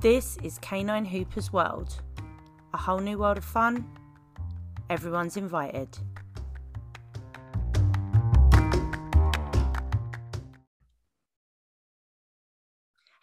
This is Canine Hooper's World, a whole new world of fun. Everyone's invited.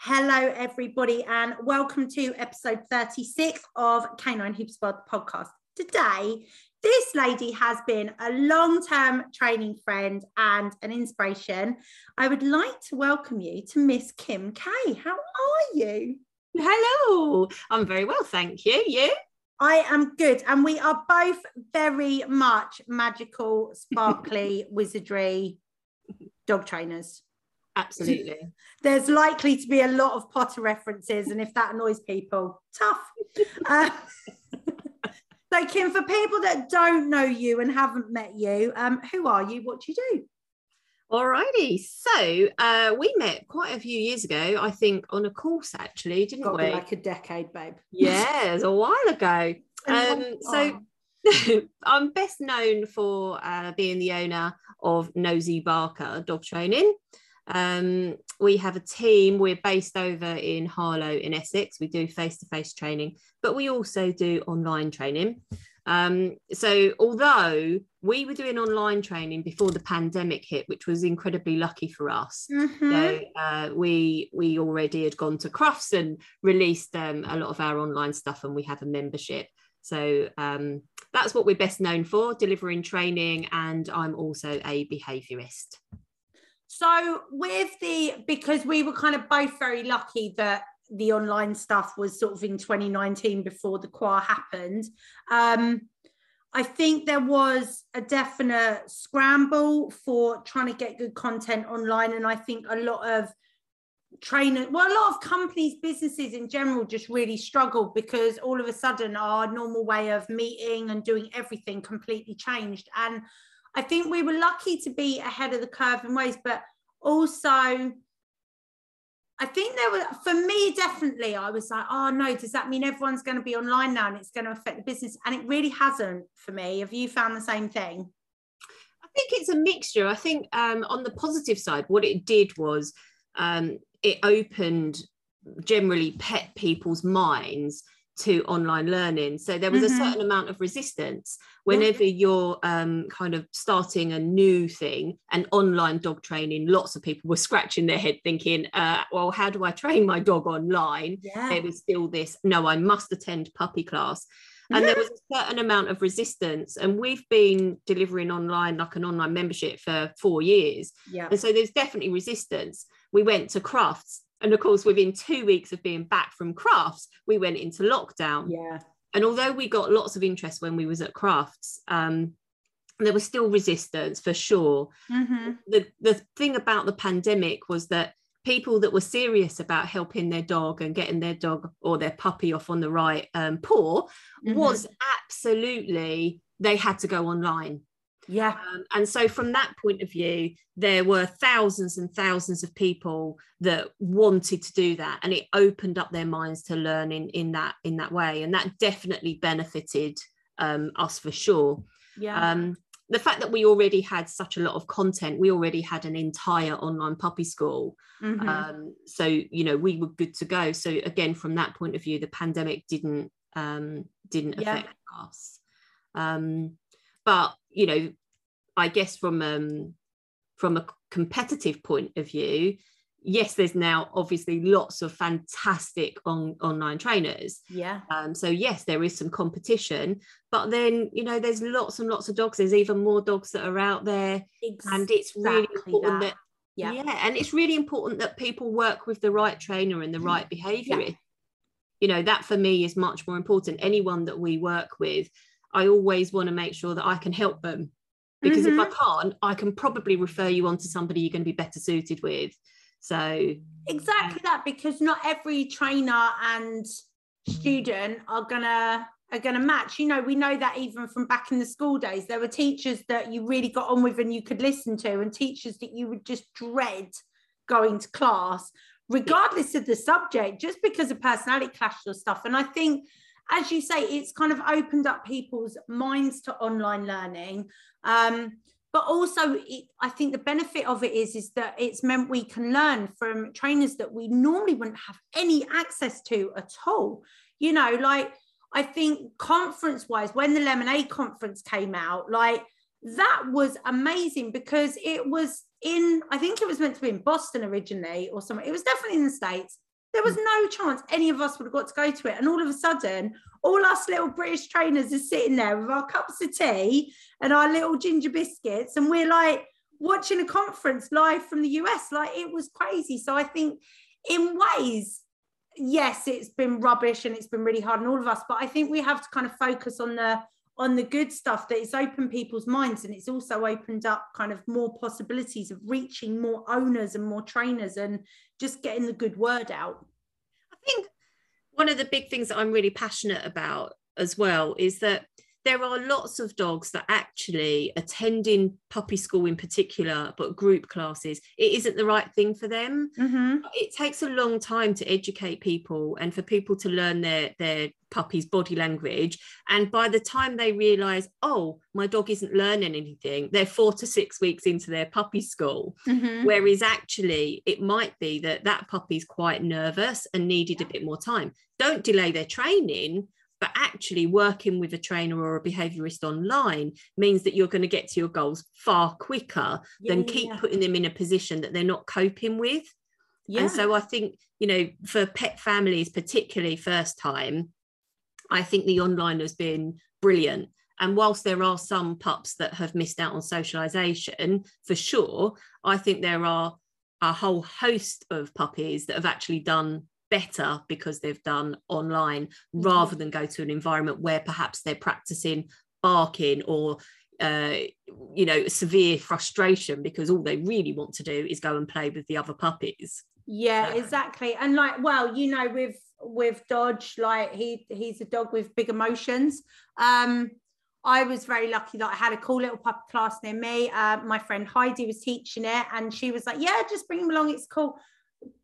Hello, everybody, and welcome to episode 36 of Canine Hoops World podcast. Today, this lady has been a long term training friend and an inspiration. I would like to welcome you to Miss Kim Kay. How are you? Hello, I'm very well, thank you. You? I am good, and we are both very much magical, sparkly, wizardry dog trainers. Absolutely. There's likely to be a lot of Potter references, and if that annoys people, tough. Uh, so, Kim, for people that don't know you and haven't met you, um, who are you? What do you do? Alrighty, so uh, we met quite a few years ago, I think, on a course actually, didn't Got we? like a decade, babe. Yeah, it was a while ago. Um, so. I'm best known for uh, being the owner of Nosy Barker Dog Training. Um, we have a team. We're based over in Harlow in Essex. We do face-to-face training, but we also do online training. Um, so although we were doing online training before the pandemic hit, which was incredibly lucky for us, Mhm. so uh, we we already had gone to Crufts and released um, a lot of our online stuff, and we have a membership. So um, that's what we're best known for, delivering training, and I'm also a behaviourist. So with the because we were kind of both very lucky that the online stuff was sort of in 2019 before the choir happened. Um, I think there was a definite scramble for trying to get good content online, and I think a lot of trainers, well, a lot of companies, businesses in general, just really struggled because all of a sudden our normal way of meeting and doing everything completely changed. And I think we were lucky to be ahead of the curve in ways, but also I think there were for me definitely I was like, oh no, does that mean everyone's going to be online now and it's going to affect the business? And it really hasn't for me. Have you found the same thing? I think it's a mixture. I think um, on the positive side, what it did was um, it opened generally pet people's minds to online learning. So there was Mhm. a certain amount of resistance whenever you're um, kind of starting a new thing and online dog training. Lots of people were scratching their head thinking, uh, well, how do I train my dog online? Yeah. There was still this, no, I must attend puppy class. And there was a certain amount of resistance. And we've been delivering online, like an online membership for four years. Yeah. And so there's definitely resistance. We went to Crufts. And of course, within two weeks of being back from Crufts, we went into lockdown. Yeah. And although we got lots of interest when we was at Crufts, um, there was still resistance for sure. hmm The the thing about the pandemic was that people that were serious about helping their dog and getting their dog or their puppy off on the right um, paw Mm-hmm. was absolutely they had to go online. Yeah. Um, and so, from that point of view, there were thousands and thousands of people that wanted to do that, and it opened up their minds to learning in that in that way, and that definitely benefited um, us for sure. Yeah. Um, the fact that we already had such a lot of content, we already had an entire online puppy school, Mhm. um, so you know we were good to go. So again, from that point of view, the pandemic didn't um, didn't Yeah. affect us. Um, but you know, I guess from um, from a competitive point of view, yes, there's now obviously lots of fantastic on, online trainers. yeah. Um, so yes, there is some competition, but then you know there's lots and lots of dogs. There's even more dogs that are out there, and it's really important that. that Yeah. yeah. and it's really important that people work with the right trainer and the right behaviorist. You know, that for me is much more important. Anyone that we work with, I always want to make sure that I can help them. Because if I mm-hmm. can't, I can probably refer you on to somebody you're going to be better suited with. So exactly that because not every trainer and student are gonna are gonna match you know we know that even from back in the school days there were teachers that you really got on with and you could listen to and teachers that you would just dread going to class regardless of the subject just because of personality clash or stuff and i think as you say it's kind of opened up people's minds to online learning. Um, but also it, i think the benefit of it is is that it's meant we can learn from trainers that we normally wouldn't have any access to at all. You know like i think conference wise when the lemonade conference came out like that was amazing because it was in i think it was meant to be in boston originally or something it was definitely in the states there was mm. no chance any of us would have got to go to it. And all of a sudden all us little british trainers are sitting there with our cups of tea and our little ginger biscuits. And we're like watching a conference live from the us like it was crazy. So i think in ways yes it's been rubbish and it's been really hard on all of us. But i think we have to kind of focus on the on the good stuff that it's opened people's minds and it's also opened up kind of more possibilities of reaching more owners and more trainers and just getting the good word out. I think one of the big things that i'm really passionate about as well is that there are lots of dogs that actually attending puppy school in particular but group classes it isn't the right thing for them. Mm-hmm. it takes a long time to educate people and for people to learn their their puppy's body language. And by the time they realize oh my dog isn't learning anything they're four to six weeks into their puppy school. Mm-hmm. whereas actually it might be that that puppy's quite nervous and needed a bit more time. Don't delay their training but actually working with a trainer or a behaviorist online means that you're going to get to your goals far quicker Yeah, than keep yeah. putting them in a position that they're not coping with yeah and so I think, you know, for pet families, particularly first time, I think the online has been brilliant. And whilst there are some pups that have missed out on socialization, for sure, I think there are a whole host of puppies that have actually done better because they've done online rather than go to an environment where perhaps they're practicing barking or uh, you know severe frustration because all they really want to do is go and play with the other puppies. Yeah So- exactly. And like well you know with with dodge like he he's a dog with big emotions. Um i was very lucky that i had a cool little puppy class near me. Uh, my friend heidi was teaching it and she was like yeah just bring him along it's cool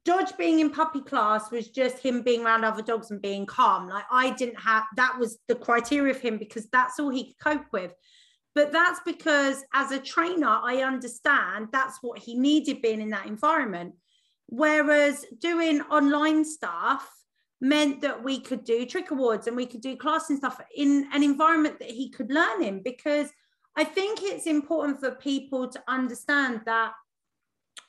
dodge being in puppy class was just him being around other dogs and being calm like i didn't have that was the criteria of him because that's all he could cope with but that's because as a trainer i understand that's what he needed being in that environment Whereas doing online stuff meant that we could do trick awards and we could do class and stuff in an environment that he could learn in. Because I think it's important for people to understand that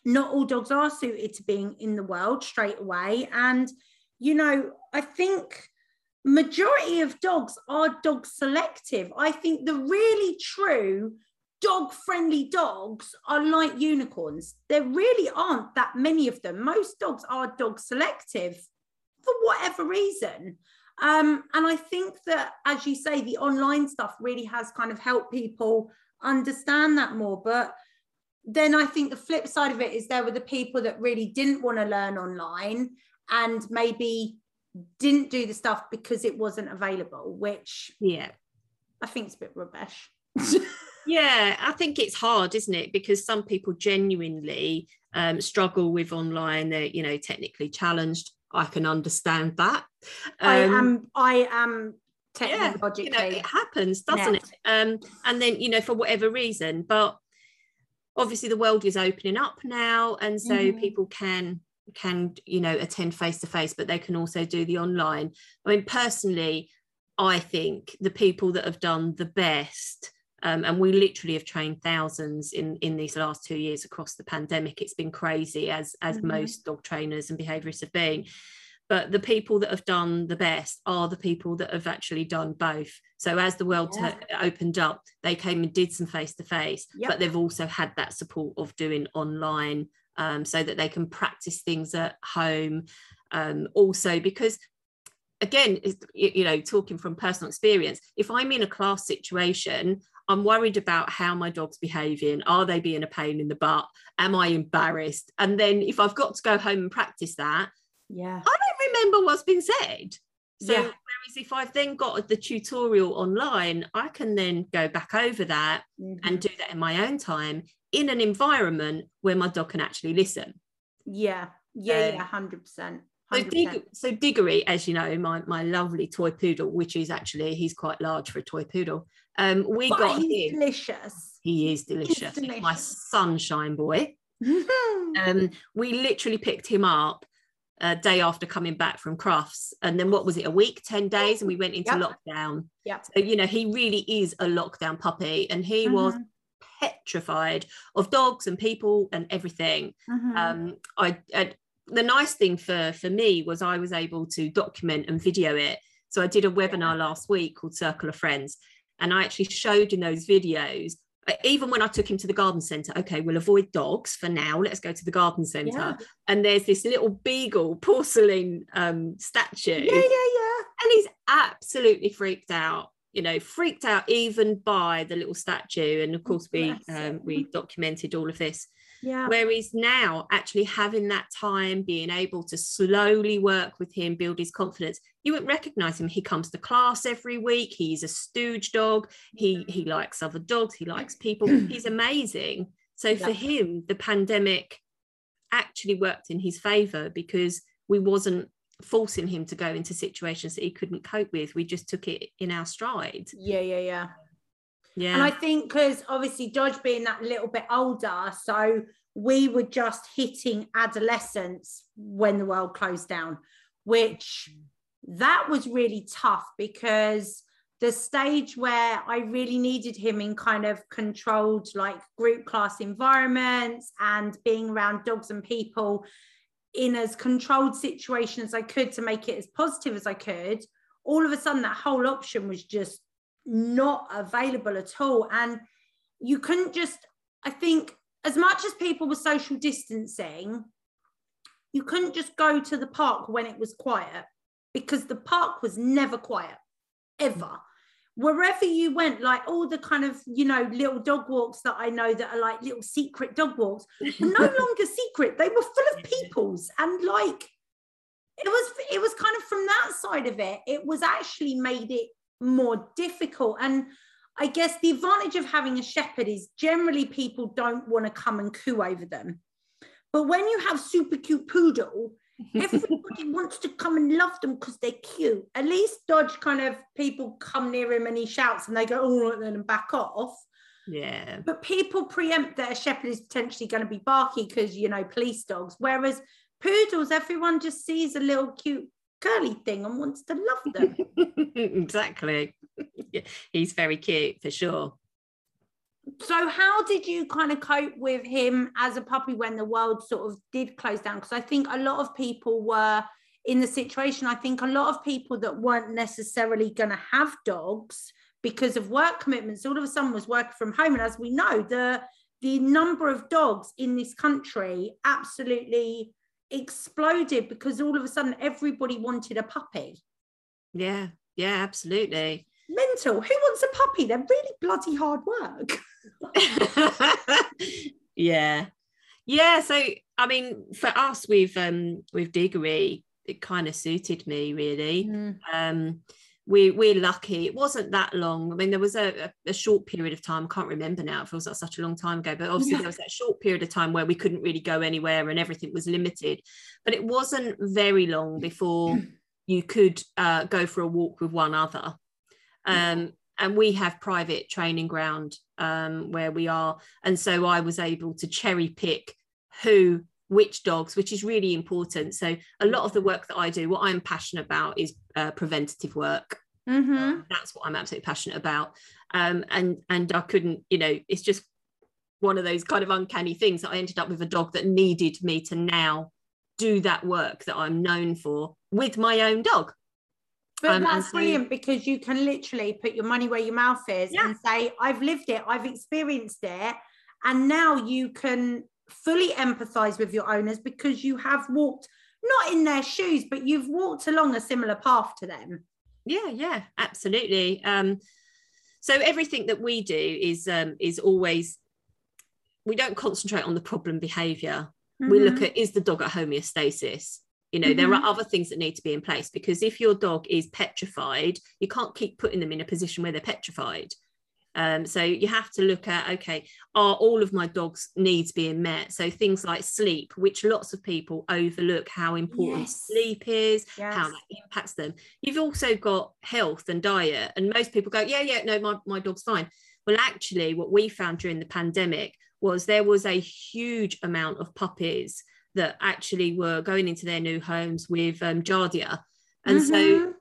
not all dogs are suited to being in the world straight away. And, you know, I think majority of dogs are dog selective. I think the really true dog friendly dogs are like unicorns. There really aren't that many of them. Most dogs are dog selective for whatever reason. Um, and I think that, as you say, the online stuff really has kind of helped people understand that more. But then I think the flip side of it is there were the people that really didn't want to learn online and maybe didn't do the stuff because it wasn't available, which yeah. I think it's a bit rubbish. yeah i think it's hard isn't it? Because some people genuinely um, struggle with online. They're you know technically challenged. I can understand that. I Um, am I am yeah, technologically you know it happens doesn't it? Um and then you know for whatever reason but obviously the world is opening up now and so Mhm. people can can you know attend face to face but they can also do the online i mean personally i think the people that have done the best um, and we literally have trained thousands in in these last two years across the pandemic it's been crazy as as Mhm. most dog trainers and behaviorists have been but the people that have done the best are the people that have actually done both. So as the world Yeah. t- opened up they came and did some face to face but they've also had that support of doing online um, so that they can practice things at home um, also because again you know talking from personal experience if i'm in a class situation i'm worried about how my dog's behaving. Are they being a pain in the butt? Am i embarrassed? And then if i've got to go home and practice that yeah. I don't remember what's been said. So Yeah. whereas if I've then got the tutorial online, I can then go back over that Mhm. and do that in my own time in an environment where my dog can actually listen. yeah, yeah, yeah, hundred percent. So, 100%. Dig- so Diggory, as you know, my, my lovely toy poodle, which is actually he's quite large for a toy poodle. Um, we But got he's him. delicious. He is delicious. He's my sunshine boy. Um, we literally picked him up a day after coming back from Crufts and then what was it? A week, ten days, and we went into Yep. lockdown. yeah So you know he really is a lockdown puppy, and he was Mhm, petrified of dogs and people and everything. mhm. um, I, I the nice thing for for me was I was able to document and video it. So I did a webinar last week called Circle of Friends, and I actually showed in those videos. Even when I took him to the garden centre, okay, we'll avoid dogs for now. Let's go to the garden centre. yeah. And there's this little beagle porcelain um, statue, yeah, yeah, yeah. and he's absolutely freaked out. You know, freaked out even by the little statue. And of course, we um, we documented all of this. Yeah. Whereas now, actually having that time, being able to slowly work with him, build his confidence, you wouldn't recognize him. He comes to class every week. He's a stooge dog. He he likes other dogs. He likes people. He's amazing. So for him, the pandemic actually worked in his favor because we wasn't forcing him to go into situations that he couldn't cope with. We just took it in our stride. Yeah, yeah, yeah. Yeah. And I think because obviously Dodge being that little bit older, so we were just hitting adolescence when the world closed down, which that was really tough because the stage where I really needed him in kind of controlled like group class environments and being around dogs and people in as controlled situation as I could to make it as positive as I could, all of a sudden that whole option was just not available at all. And you couldn't just, I think, as much as people were social distancing, you couldn't just go to the park when it was quiet because the park was never quiet, ever. Wherever you went, like all the kind of, you know, little dog walks that I know that are like little secret dog walks were no longer secret. They were full of peoples. And like, it was, it was kind of from that side of it, it was actually made it more difficult. And I guess the advantage of having a shepherd is generally people don't want to come and coo over them. But when you have super cute poodle, everybody wants to come and love them because they're cute. At least Dodge kind of people come near him and he shouts and they go, all right, then and back off. yeah. But people preempt that a shepherd is potentially going to be barky because, you know, police dogs. Whereas poodles, everyone just sees a little cute curly thing and wants to love them. exactly. He's very cute for sure. so how did you kind of cope with him as a puppy when the world sort of did close down because i think a lot of people were in the situation i think a lot of people that weren't necessarily going to have dogs because of work commitments all of a sudden was working from home and as we know the the number of dogs in this country absolutely exploded because all of a sudden everybody wanted a puppy Yeah, yeah, absolutely. mental who wants a puppy they're really bloody hard work yeah. Yeah. So I mean, for us with um with Diggory, it kind of suited me really. Um we we're lucky. It wasn't that long. I mean, there was a, a, a short period of time, I can't remember now, it feels like such a long time ago, but obviously Yeah. there was that short period of time where we couldn't really go anywhere and everything was limited. But it wasn't very long before you could uh, go for a walk with one other. Um, and we have private training ground um, where we are and so i was able to cherry pick who which dogs which is really important so a lot of the work that i do what i'm passionate about is uh, preventative work mm-hmm. that's what i'm absolutely passionate about um, and and i couldn't you know it's just one of those kind of uncanny things that i ended up with a dog that needed me to now do that work that i'm known for with my own dog But Um, that's so- brilliant because you can literally put your money where your mouth is Yeah. and say, I've lived it, I've experienced it. And now you can fully empathize with your owners because you have walked not in their shoes, but you've walked along a similar path to them. yeah yeah absolutely. Um so everything that we do is um is always we don't concentrate on the problem behavior we look Mhm. at is the dog at homeostasis? You know there are other things that need to be in place because if your dog is petrified you can't keep putting them in a position where they're petrified Um, so you have to look at okay, are all of my dog's needs being met? So things like sleep, which lots of people overlook how important Yes. sleep is, how that impacts them. You've also got health and diet, and most people go, yeah, yeah, no, my, my dog's fine. Well, actually, what we found during the pandemic was there was a huge amount of puppies that actually were going into their new homes with um, Giardia. And so Mhm.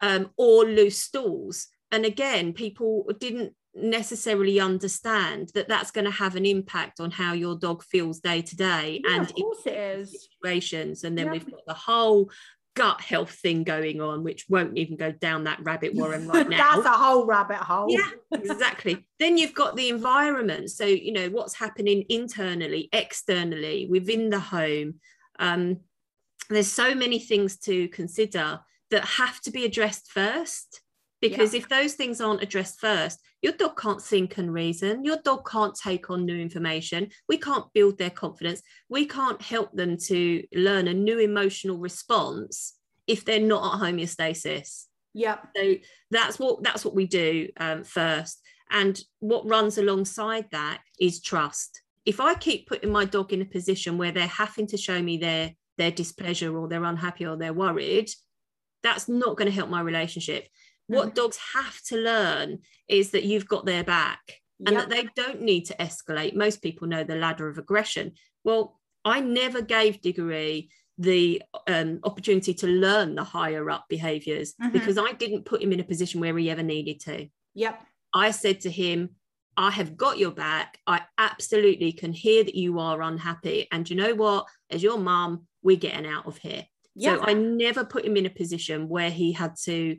um, or loose stools. And again, people didn't necessarily understand that that's going to have an impact on how your dog feels day to day Yeah, and of course it is. situations. And then Yeah. we've got the whole gut health thing going on, which won't even go down that rabbit warren right now. That's a whole rabbit hole. Yeah, exactly. then you've got the environment. So, you know, what's happening internally, externally, within the home. Um, there's so many things to consider that have to be addressed first. Because if those things aren't addressed first, your dog can't think and reason. Your dog can't take on new information. We can't build their confidence. We can't help them to learn a new emotional response if they're not at homeostasis Yep. so that's what that's what we do um, first and what runs alongside that is trust if i keep putting my dog in a position where they're having to show me their their displeasure or they're unhappy or they're worried that's not going to help my relationship what Mhm. dogs have to learn is that you've got their back and Yep. that they don't need to escalate. Most people know the ladder of aggression. Well, I never gave Diggory the um, opportunity to learn the higher up behaviors Mhm. because I didn't put him in a position where he ever needed to. Yep. I said to him, I have got your back. I absolutely can hear that you are unhappy. And you know what? As your mum, we're getting out of here. Yep. So I never put him in a position where he had to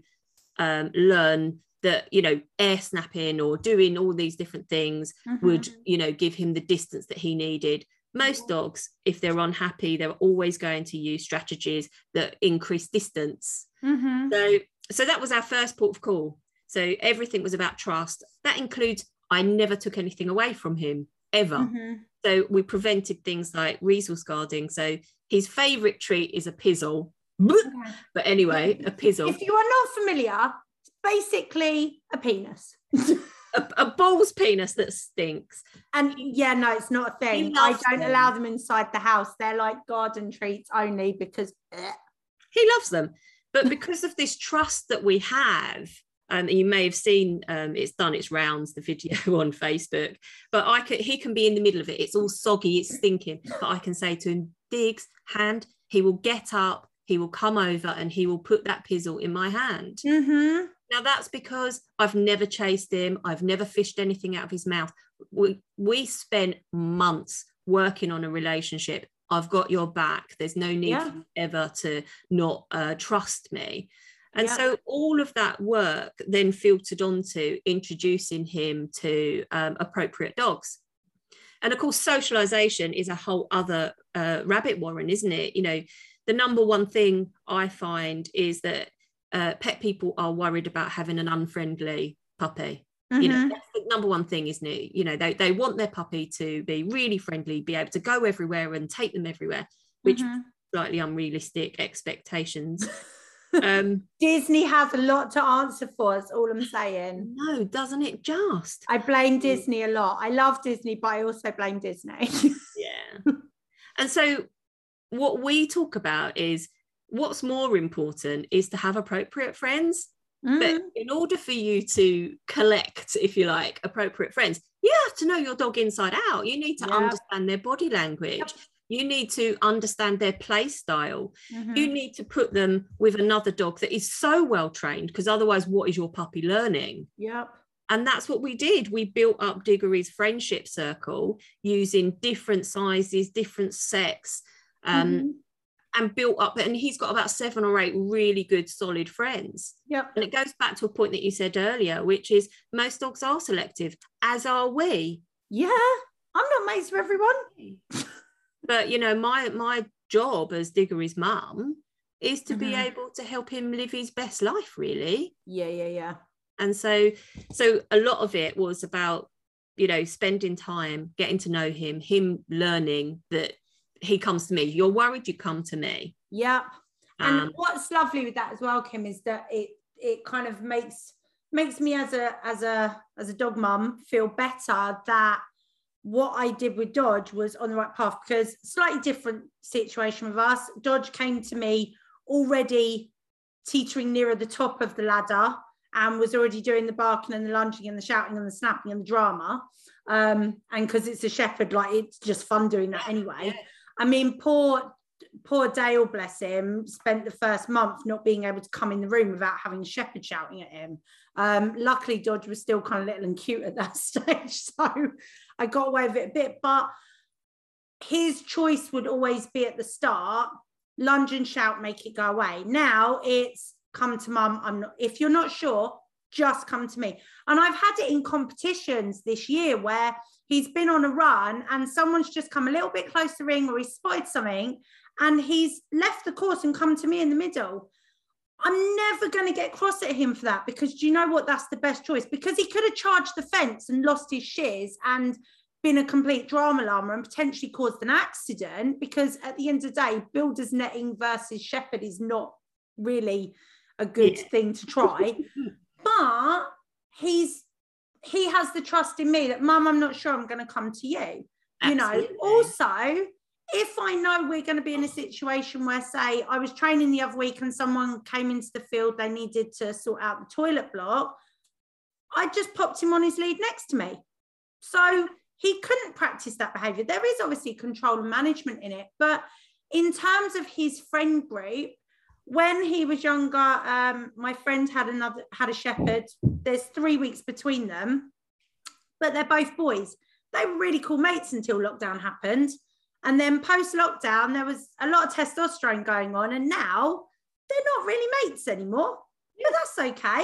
um, learn that, you know, air snapping or doing all these different things would, Mhm. you know, give him the distance that he needed. Most dogs, if they're unhappy, they're always going to use strategies that increase distance. Mhm. So, so that was our first port of call. So everything was about trust. That includes I never took anything away from him ever. Mhm. So we prevented things like resource guarding. So his favourite treat is a pizzle. Okay. But anyway, a pizzle, If you are not familiar, it's basically a penis. a, a bull's penis that stinks. And yeah, no, it's not a thing. I don't them. allow them inside the house. They're like garden treats only because eh. He loves them. But because of this trust that we have, um, and you may have seen um, it's done its rounds, the video on Facebook. But I could, he can be in the middle of it. It's all soggy, it's stinking. But I can say to him, Diggs, hand. He will get up, he will come over, and he will put that pizzle in my hand. Mhm. Now that's because I've never chased him. I've never fished anything out of his mouth. We we spent months working on a relationship. I've got your back. There's no need Yeah. ever to not uh, trust me. And Yeah. so all of that work then filtered onto introducing him to um, appropriate dogs. And of course, socialization is a whole other uh, rabbit warren, isn't it? You know, the number one thing I find is that uh, pet people are worried about having an unfriendly puppy. You know, Mhm. that's the number one thing, isn't it? You know, they, they want their puppy to be really friendly, be able to go everywhere and take them everywhere, which Mhm. slightly unrealistic expectations. um, Disney has a lot to answer for. That's all I'm saying. no, doesn't it just? I blame Disney a lot. I love Disney, but I also blame Disney. Yeah. and so what we talk about is what's more important is to have appropriate friends. But Mm. in order for you to collect, if you like, appropriate friends, you have to know your dog inside out. You need to Yeah. understand their body language. You need to understand their play style. Mhm. You need to put them with another dog that is so well trained, because otherwise, what is your puppy learning? Yep. And that's what we did. We built up Diggory's friendship circle using different sizes, different sex, um, Mhm. and built up. And he's got about seven or eight really good, solid friends. Yep. And it goes back to a point that you said earlier, which is most dogs are selective, as are we. Yeah. I'm not mates with everyone. But you know, my my job as Diggory's mum is to be Mhm. able to help him live his best life, really. Yeah, yeah, yeah. And so, so a lot of it was about, you know, spending time, getting to know him, him learning that he comes to me. You're worried, you come to me. Yep. And Um, what's lovely with that as well, Kim, is that it it kind of makes makes me as a as a as a dog mum feel better that what I did with Dodge was on the right path because slightly different situation with us. Dodge came to me already teetering nearer the top of the ladder and was already doing the barking and the lunging and the shouting and the snapping and the drama. Um, and because it's a shepherd, like it's just fun doing that anyway. I mean, poor poor Dale, bless him, spent the first month not being able to come in the room without having shepherd shouting at him. Um, luckily, Dodge was still kind of little and cute at that stage, so I got away with it a bit. But his choice would always be at the start lunge and shout, make it go away. Now it's come to mum. I'm not, if you're not sure, just come to me. And I've had it in competitions this year where he's been on a run and someone's just come a little bit close to the ring or he's spotted something and he's left the course and come to me in the middle. I'm never going to get cross at him for that because do you know what? That's the best choice because he could have charged the fence and lost his shears and been a complete drama llama and potentially caused an accident because at the end of the day, builders netting versus shepherd is not really a good yeah. thing to try. but he's he has the trust in me that mum, I'm not sure I'm going to come to you. Absolutely. You know, also if I know we're going to be in a situation where, say, I was training the other week and someone came into the field, they needed to sort out the toilet block, I just popped him on his lead next to me. So he couldn't practice that behavior. There is obviously control and management in it, but in terms of his friend group, when he was younger, um, my friend had another had a shepherd. There's three weeks between them, but they're both boys. They were really cool mates until lockdown happened. And then post lockdown, there was a lot of testosterone going on. And now they're not really mates anymore. But that's okay.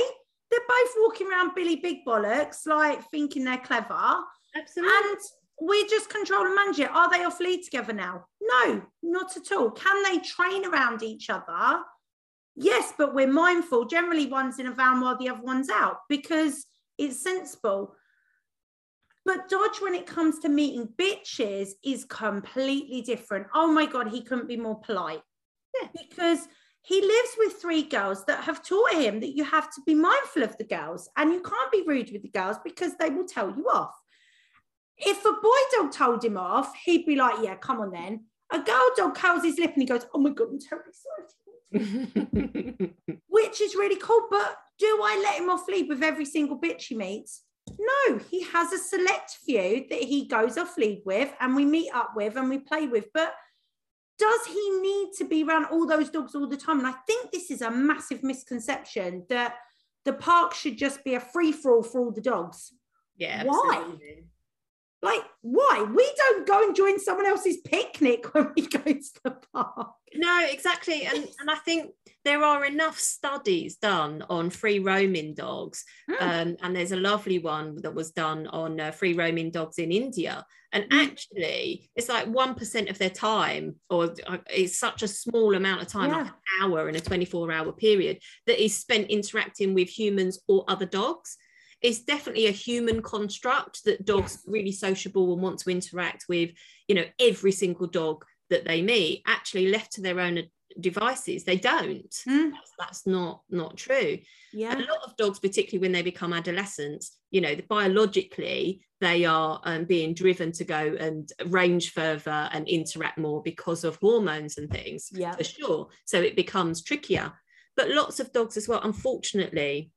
They're both walking around Billy Big Bollocks, like thinking they're clever. Absolutely. And we just control and manage it. Are they off lead together now? No, not at all. Can they train around each other? Yes, but we're mindful. Generally, one's in a van while the other one's out because it's sensible. But Dodge, when it comes to meeting bitches, is completely different. Oh my God, he couldn't be more polite. Yeah. Because he lives with three girls that have taught him that you have to be mindful of the girls and you can't be rude with the girls because they will tell you off. If a boy dog told him off, he'd be like, Yeah, come on then. A girl dog curls his lip and he goes, Oh my God, I'm terribly sorry. Which is really cool. But do I let him off lead with every single bitch he meets? No, he has a select few that he goes off lead with and we meet up with and we play with. But does he need to be around all those dogs all the time? And I think this is a massive misconception that the park should just be a free for all for all the dogs. Yeah. Why? Absolutely. Like, why? We don't go and join someone else's picnic when we go to the park. No, exactly. And and I think there are enough studies done on free roaming dogs. Mm. Um, and there's a lovely one that was done on uh, free roaming dogs in India. And mm. actually, it's like 1% of their time, or uh, it's such a small amount of time, yeah. like an hour in a 24 hour period, that is spent interacting with humans or other dogs it's definitely a human construct that dogs really sociable and want to interact with you know every single dog that they meet. Actually left to their own devices they don't. Mm. that's, that's, not not true. Yeah. a lot of dogs particularly when they become adolescents you know biologically they are um, being driven to go and range further and interact more because of hormones and things yeah. for sure. So it becomes trickier. But lots of dogs as well unfortunately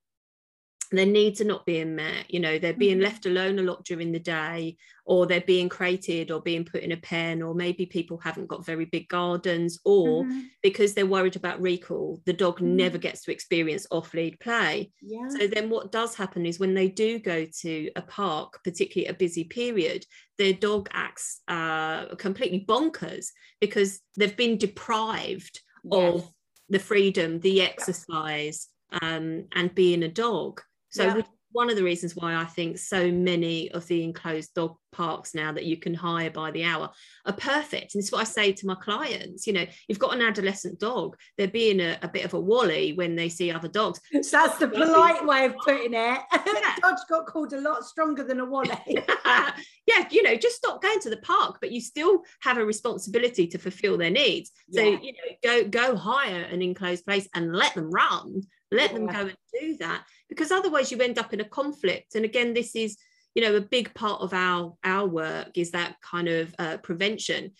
their needs are not being met you know they're being mm-hmm. left alone a lot during the day or they're being created or being put in a pen or maybe people haven't got very big gardens or mm-hmm. because they're worried about recall the dog mm-hmm. never gets to experience off lead play yeah. so then what does happen is when they do go to a park particularly a busy period their dog acts uh, completely bonkers because they've been deprived yes. of the freedom the exercise um, and being a dog so yeah. one of the reasons why I think so many of the enclosed dog parks now that you can hire by the hour are perfect. And it's what I say to my clients. You know, you've got an adolescent dog, they're being a, a bit of a wally when they see other dogs. So That's the polite way of putting it. Yeah. Dodge got called a lot stronger than a wally. yeah, you know, just stop going to the park, but you still have a responsibility to fulfill their needs. So, yeah. you know, go go hire an enclosed place and let them run let them go and do that because otherwise you end up in a conflict. And again this is you know a big part of our our work is that kind of uh, prevention.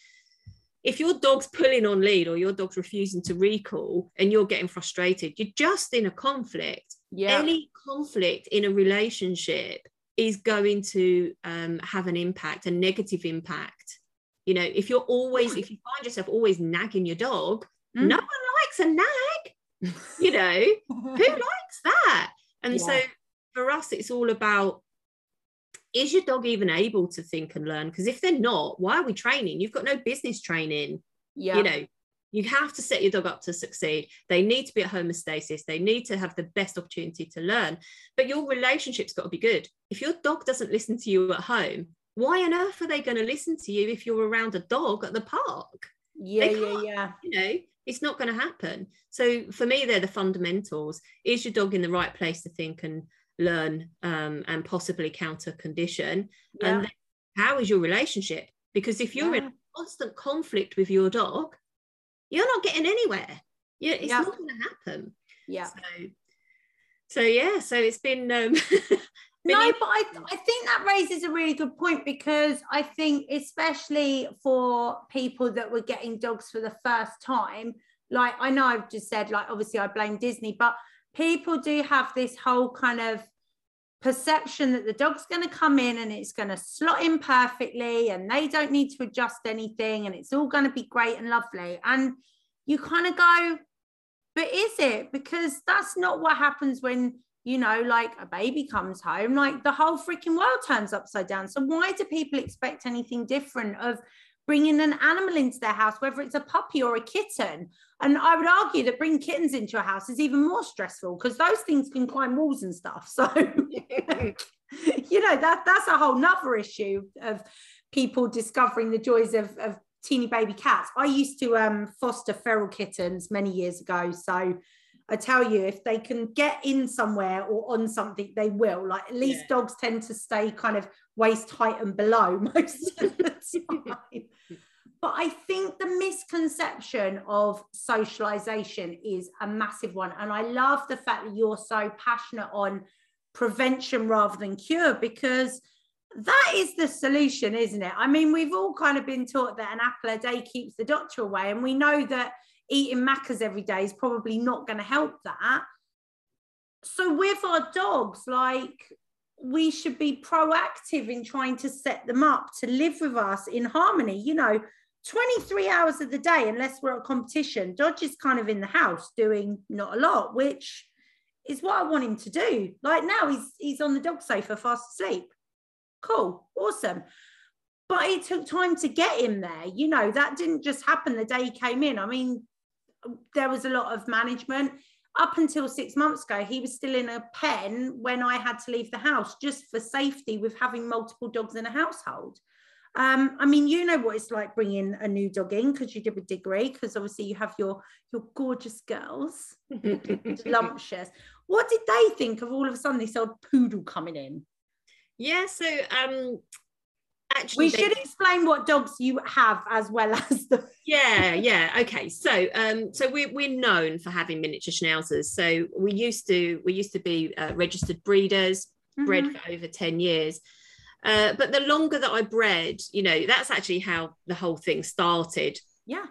If your dog's pulling on lead or your dog's refusing to recall and you're getting frustrated you're just in a conflict. Yeah. any conflict in a relationship is going to um, have an impact a negative impact. You know if you're always if you find yourself always nagging your dog Mm. no one likes a nag. You know who likes that and so for us it's all about is your dog even able to think and learn? Because if they're not why are we training? You've got no business training. Yeah. you know you have to set your dog up to succeed. They need to be at homeostasis. They need to have the best opportunity to learn. But your relationship's got to be good. If your dog doesn't listen to you at home why on earth are they going to listen to you if you're around a dog at the park? Yeah, yeah, yeah. you know it's not going to happen. So for me they're the fundamentals. Is your dog in the right place to think and learn um, and possibly counter condition? Yeah. and then how is your relationship? Because if you're in constant conflict with your dog you're not getting anywhere. Yeah it's Yeah. not going to happen. Yeah. so so yeah so it's been um been no, but I, I think that raises a really good point because I think, especially for people that were getting dogs for the first time, like I know I've just said, like, obviously I blame Disney, but people do have this whole kind of perception that the dog's going to come in and it's going to slot in perfectly and they don't need to adjust anything and it's all going to be great and lovely. And you kind of go, but is it? Because that's not what happens when you know, like a baby comes home, like the whole freaking world turns upside down. So why do people expect anything different of bringing an animal into their house, whether it's a puppy or a kitten? And I would argue that bringing kittens into a house is even more stressful because those things can climb walls and stuff. So, you know, that that's a whole nother issue of people discovering the joys of, of teeny baby cats. I used to um, foster feral kittens many years ago. So I tell you, if they can get in somewhere or on something, they will. Like at least Yeah. dogs tend to stay kind of waist height and below most of the time. But I think the misconception of socialization is a massive one. And I love the fact that you're so passionate on prevention rather than cure because that is the solution, isn't it? I mean, we've all kind of been taught that an apple a day keeps the doctor away. And we know that eating macas every day is probably not going to help that. So with our dogs, like we should be proactive in trying to set them up to live with us in harmony. You know, 23 hours of the day, unless we're at competition, Dodge is kind of in the house doing not a lot, which is what I want him to do. Like now he's he's on the dog sofa fast asleep. Cool, awesome but it took time to get him there. You know, that didn't just happen the day he came in. I mean, there was a lot of management. Up until six months ago, he was still in a pen when I had to leave the house just for safety with having multiple dogs in a household. Um, I mean, you know what it's like bringing a new dog in because you did a Diggory, because obviously you have your your gorgeous girls, lumptious. What did they think of all of a sudden this old poodle coming in? yeah so um actually We should explain what dogs you have as well as the yeah yeah okay so um so we're, we're known for having miniature schnauzers so we used to we used to be uh, registered breeders bred Mhm. for over 10 years uh, but the longer that i bred you know that's actually how the whole thing started Yeah.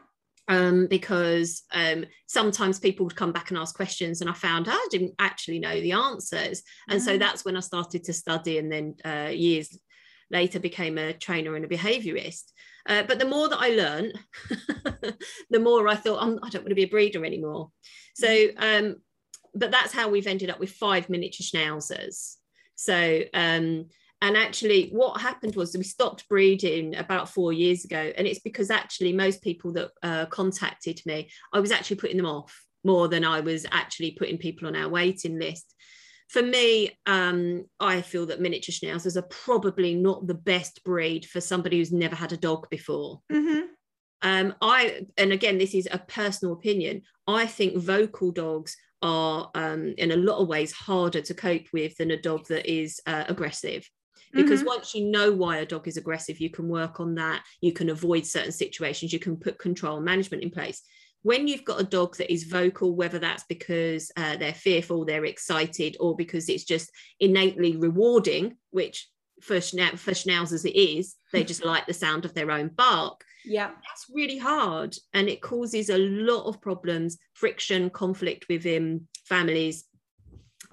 um, because um, sometimes people would come back and ask questions, and I found I didn't actually know the answers. And so Mm. that's when I started to study, and then uh, years later became a trainer and a behaviorist. Uh, but the more that I learned, the more I thought, I don't want to be a breeder anymore. So, um, but that's how we've ended up with five miniature schnauzers. So, um, and actually, what happened was we stopped breeding about four years ago. And it's because actually, most people that uh, contacted me, I was actually putting them off more than I was actually putting people on our waiting list. For me, um, I feel that miniature schnauzers are probably not the best breed for somebody who's never had a dog before. Mm-hmm. Um, I and again, this is a personal opinion. I think vocal dogs are, um, in a lot of ways, harder to cope with than a dog that is uh, aggressive. Because Mhm. once you know why a dog is aggressive, you can work on that. You can avoid certain situations. You can put control management in place. When you've got a dog that is vocal, whether that's because uh, they're fearful, they're excited, or because it's just innately rewarding, which for, schna- for schnauzers it is, they just like the sound of their own bark. Yeah. That's really hard and it causes a lot of problems, friction, conflict within families.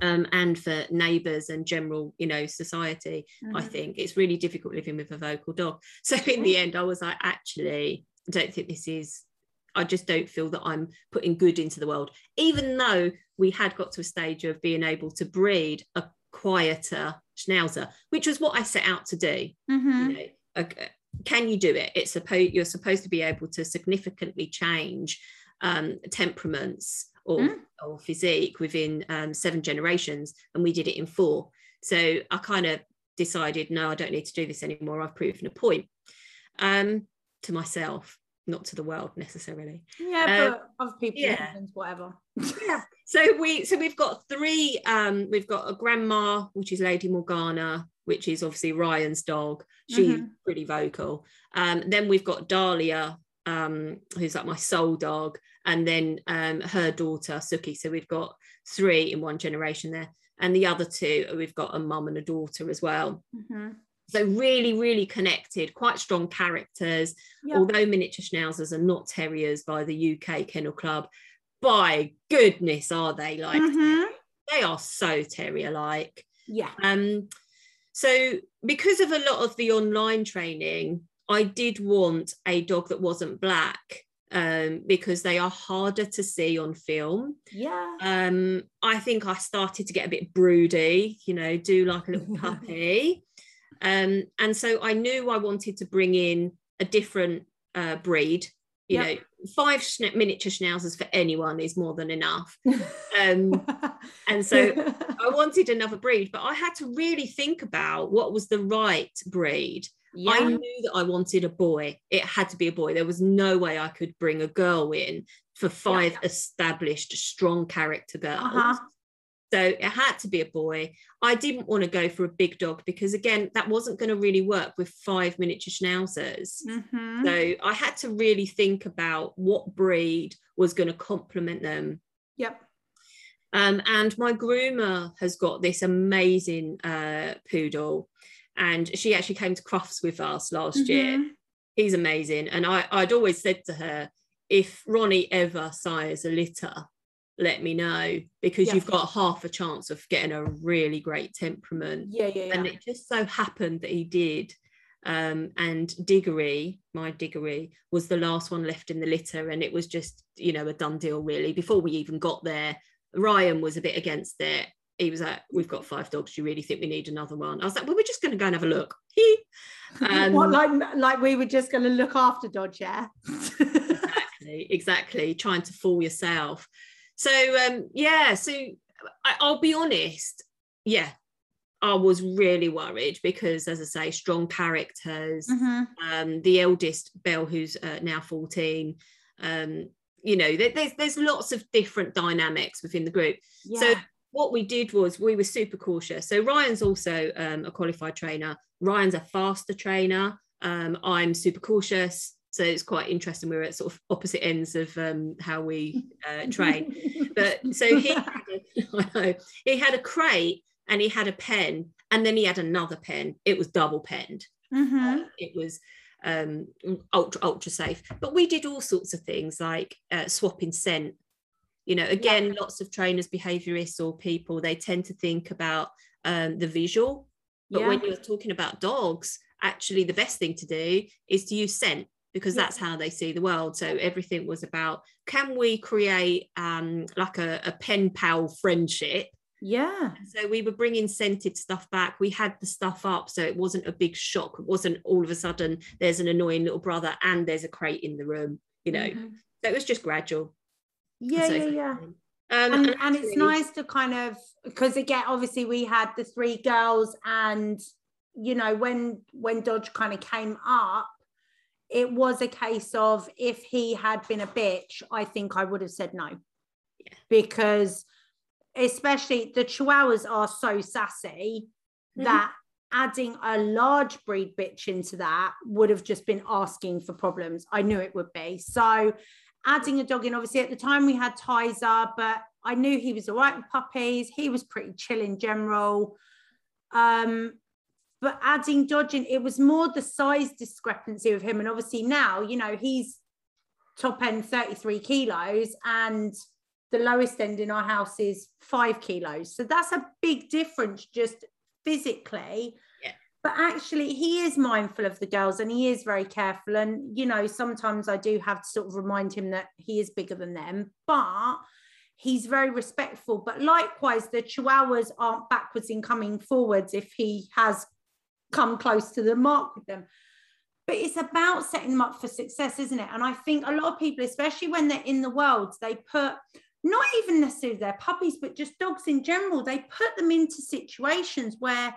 Um, and for neighbours and general, you know, society, mm-hmm. I think it's really difficult living with a vocal dog. So in the end, I was like, actually, I don't think this is I just don't feel that I'm putting good into the world, even though we had got to a stage of being able to breed a quieter schnauzer, which was what I set out to do. Mm-hmm. You know, can you do it? It's supposed you're supposed to be able to significantly change um, temperaments or, mm. or physique within um, seven generations, and we did it in four. So I kind of decided, no, I don't need to do this anymore. I've proven a point um, to myself not to the world necessarily. Yeah, but uh, other people, yeah. whatever. yeah. So we so we've got three. Um, we've got a grandma, which is Lady Morgana, which is obviously Ryan's dog. She's mm-hmm. pretty vocal. Um, then we've got Dahlia, um, who's like my soul dog, and then um, her daughter Suki. So we've got three in one generation there, and the other two we've got a mum and a daughter as well. Mm-hmm. So really, really connected, quite strong characters. Although miniature schnauzers are not terriers by the UK Kennel Club, by goodness are they like mm-hmm. they are so terrier like. Yeah. Um. So because of a lot of the online training, I did want a dog that wasn't black um, because they are harder to see on film. Yeah. Um, I think I started to get a bit broody, you know, do like a little puppy. Um, and so I knew I wanted to bring in a different uh, breed. You yep. know, five schna- miniature schnauzers for anyone is more than enough. Um, and so I wanted another breed, but I had to really think about what was the right breed. Yeah. I knew that I wanted a boy. It had to be a boy. There was no way I could bring a girl in for five yeah. established, strong character girls. Uh-huh. So it had to be a boy. I didn't want to go for a big dog because, again, that wasn't going to really work with five miniature schnauzers. Mm-hmm. So I had to really think about what breed was going to complement them. Yep. Um, and my groomer has got this amazing uh, poodle, and she actually came to Crufts with us last mm-hmm. year. He's amazing. And I, I'd always said to her, if Ronnie ever sires a litter, let me know because yeah. you've got half a chance of getting a really great temperament. Yeah, yeah, yeah. And it just so happened that he did. Um, and Diggory, my Diggory, was the last one left in the litter, and it was just, you know, a done deal really. Before we even got there, Ryan was a bit against it. He was like, "We've got five dogs. Do you really think we need another one?" I was like, "Well, we're just going to go and have a look." um, what, like, like we were just going to look after Dodge, yeah? exactly, exactly. Trying to fool yourself. So um, yeah, so I, I'll be honest, yeah, I was really worried because, as I say, strong characters. Mm-hmm. Um, the eldest Belle, who's uh, now fourteen, um, you know, there, there's there's lots of different dynamics within the group. Yeah. So what we did was we were super cautious. So Ryan's also um, a qualified trainer. Ryan's a faster trainer. Um, I'm super cautious so it's quite interesting we're at sort of opposite ends of um, how we uh, train. But so he had a, I know, he had a crate and he had a pen and then he had another pen. It was double penned. Mm-hmm. uh, it was um, ultra ultra safe. But we did all sorts of things like uh, swapping scent. You know again yeah. lots of trainers behaviorists or people they tend to think about um, the visual. But yeah. when you're talking about dogs actually the best thing to do is to use scent because that's how they see the world. So everything was about can we create um, like a, a pen pal friendship? Yeah. So we were bringing scented stuff back. We had the stuff up, so it wasn't a big shock. It wasn't all of a sudden there's an annoying little brother and there's a crate in the room. You know, mm-hmm. so it was just gradual. Yeah, so, yeah, yeah. Um, and, and, and it's nice to kind of because again, obviously we had the three girls, and you know when when Dodge kind of came up, it was a case of if he had been a bitch, I think I would have said no. Yeah. Because especially the chihuahuas are so sassy mm-hmm. that adding a large breed bitch into that would have just been asking for problems. I knew it would be. So adding a dog in. Obviously, at the time we had Tizer, but I knew he was all right with puppies. He was pretty chill in general. Um, but adding dodging, it was more the size discrepancy of him. And obviously now, you know, he's top end 33 kilos and the lowest end in our house is five kilos. So that's a big difference just physically. Yeah. But actually, he is mindful of the girls and he is very careful. And, you know, sometimes I do have to sort of remind him that he is bigger than them, but he's very respectful. But likewise, the chihuahuas aren't backwards in coming forwards if he has come close to the mark with them. But it's about setting them up for success, isn't it? And I think a lot of people, especially when they're in the world, they put not even necessarily their puppies, but just dogs in general, they put them into situations where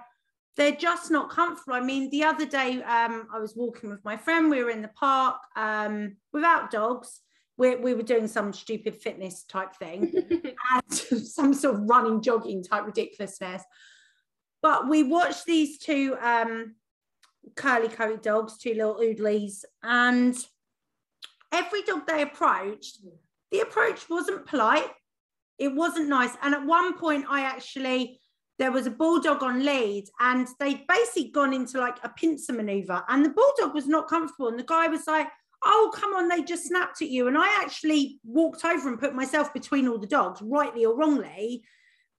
they're just not comfortable. I mean, the other day um, I was walking with my friend, we were in the park um, without dogs. We, we were doing some stupid fitness type thing and some sort of running, jogging type ridiculousness. But we watched these two um, curly coated dogs, two little oodleys, and every dog they approached, the approach wasn't polite. It wasn't nice. And at one point, I actually, there was a bulldog on lead and they'd basically gone into like a pincer maneuver and the bulldog was not comfortable. And the guy was like, oh, come on, they just snapped at you. And I actually walked over and put myself between all the dogs, rightly or wrongly,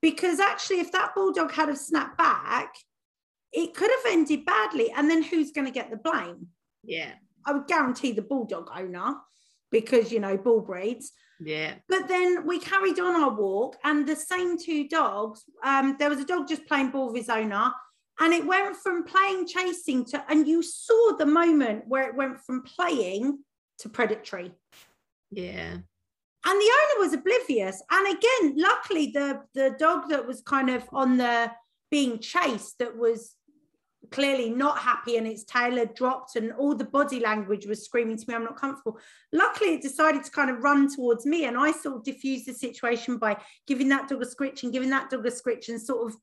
because actually, if that bulldog had have snapped back, it could have ended badly. And then who's going to get the blame? Yeah. I would guarantee the bulldog owner because, you know, bull breeds. Yeah. But then we carried on our walk, and the same two dogs, um, there was a dog just playing ball with his owner, and it went from playing chasing to, and you saw the moment where it went from playing to predatory. Yeah. And the owner was oblivious. And again, luckily, the the dog that was kind of on the being chased that was clearly not happy and its tail had dropped and all the body language was screaming to me i'm not comfortable. Luckily it decided to kind of run towards me and i sort of diffused the situation by giving that dog a scritch and giving that dog a scritch and sort of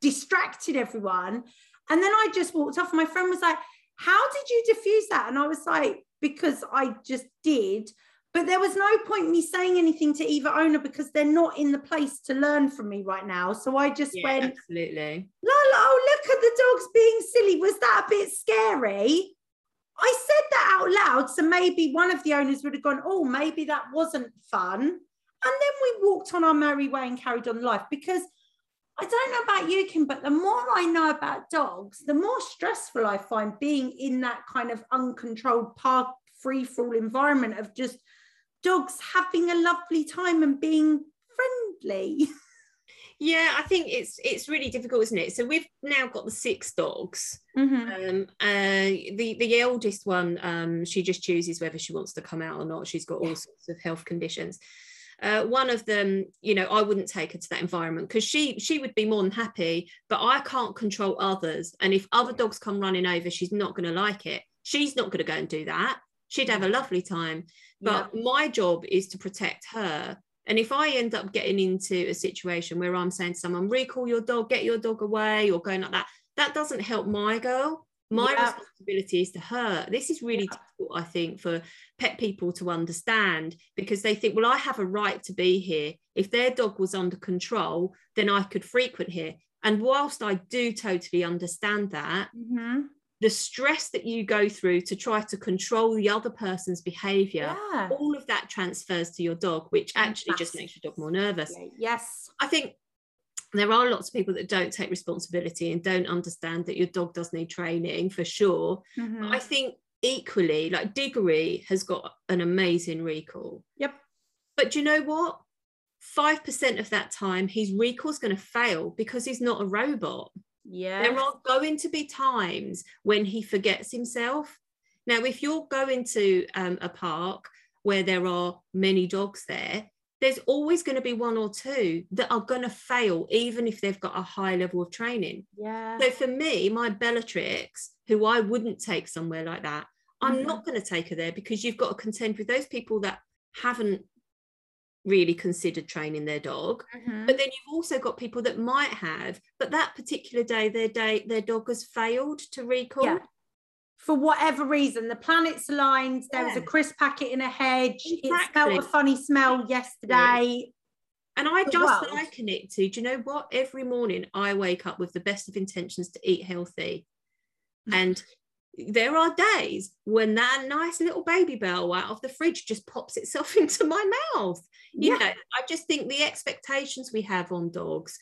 distracted everyone. And then i just walked off. My friend was like how did you diffuse that? And i was like because i just did but there was no point me saying anything to either owner because they're not in the place to learn from me right now. So I just yeah, went, absolutely. La, la, oh, look at the dogs being silly. Was that a bit scary? I said that out loud. So maybe one of the owners would have gone, oh, maybe that wasn't fun. And then we walked on our merry way and carried on life because I don't know about you, Kim, but the more I know about dogs, the more stressful I find being in that kind of uncontrolled park free for all environment of just dogs having a lovely time and being friendly. Yeah, I think it's it's really difficult, isn't it? So we've now got the six dogs. Mm-hmm. Um, uh, the the eldest one, um, she just chooses whether she wants to come out or not. She's got all sorts of health conditions. Uh, one of them, you know, I wouldn't take her to that environment because she she would be more than happy, but I can't control others. And if other dogs come running over, she's not going to like it. She's not going to go and do that. She'd have a lovely time. But yeah. my job is to protect her. And if I end up getting into a situation where I'm saying to someone, recall your dog, get your dog away, or going like that, that doesn't help my girl. My yeah. responsibility is to her. This is really yeah. difficult, I think, for pet people to understand because they think, well, I have a right to be here. If their dog was under control, then I could frequent here. And whilst I do totally understand that, mm-hmm the stress that you go through to try to control the other person's behavior yeah. all of that transfers to your dog which actually just makes your dog more nervous. Yes. I think there are lots of people that don't take responsibility and don't understand that your dog does need training for sure. Mm-hmm. i think equally like diggory has got an amazing recall. Yep. But do you know what? 5% of that time his recall's going to fail because he's not a robot yeah. There are going to be times when he forgets himself. Now, if you're going to um, a park where there are many dogs there, there's always going to be one or two that are going to fail, even if they've got a high level of training. Yeah. So for me, my Bellatrix, who I wouldn't take somewhere like that, I'm mm-hmm. not going to take her there because you've got to contend with those people that haven't really considered training their dog mm-hmm. but then you've also got people that might have but that particular day their day their dog has failed to recall yeah. for whatever reason, the planets aligned. There was a crisp packet in a hedge. It smelled a funny smell yesterday. And I just liken it to, do you know what? Every morning I wake up with the best of intentions to eat healthy. And there are days when that nice little Babybel out of the fridge just pops itself into my mouth. You Yeah. know, I just think the expectations we have on dogs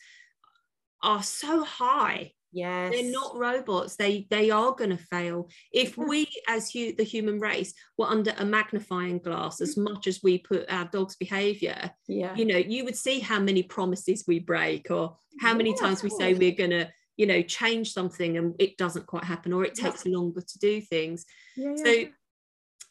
are so high. Yes. They're not robots. They they are going to fail. If we, as the human race, were under a magnifying glass as much as we put our dog's behaviour, Yeah. you know, you would see how many promises we break or how many Yeah, times we say we're going to, you know, change something and it doesn't quite happen or it Yeah. takes longer to do things. Yeah, So,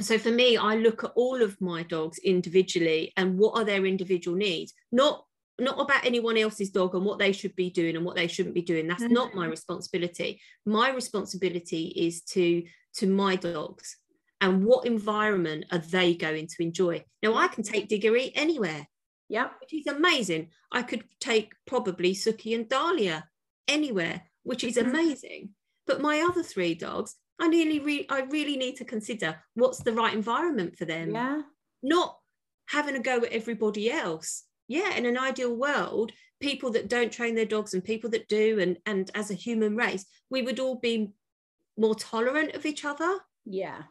so for me, I look at all of my dogs individually and what are their individual needs, not not about anyone else's dog and what they should be doing and what they shouldn't be doing. That's not my mm-hmm. responsibility. My responsibility is to to my dogs and what environment are they going to enjoy. Now I can take Diggory anywhere yeah which is amazing. I could take probably Suki and Dahlia anywhere, which is Mhm. amazing. But my other three dogs, I nearly re- I really need to consider what's the right environment for them. Yeah. Not having a go at everybody else. Yeah, in an ideal world, people that don't train their dogs and people that do, and and as a human race, we would all be more tolerant of each other Yeah.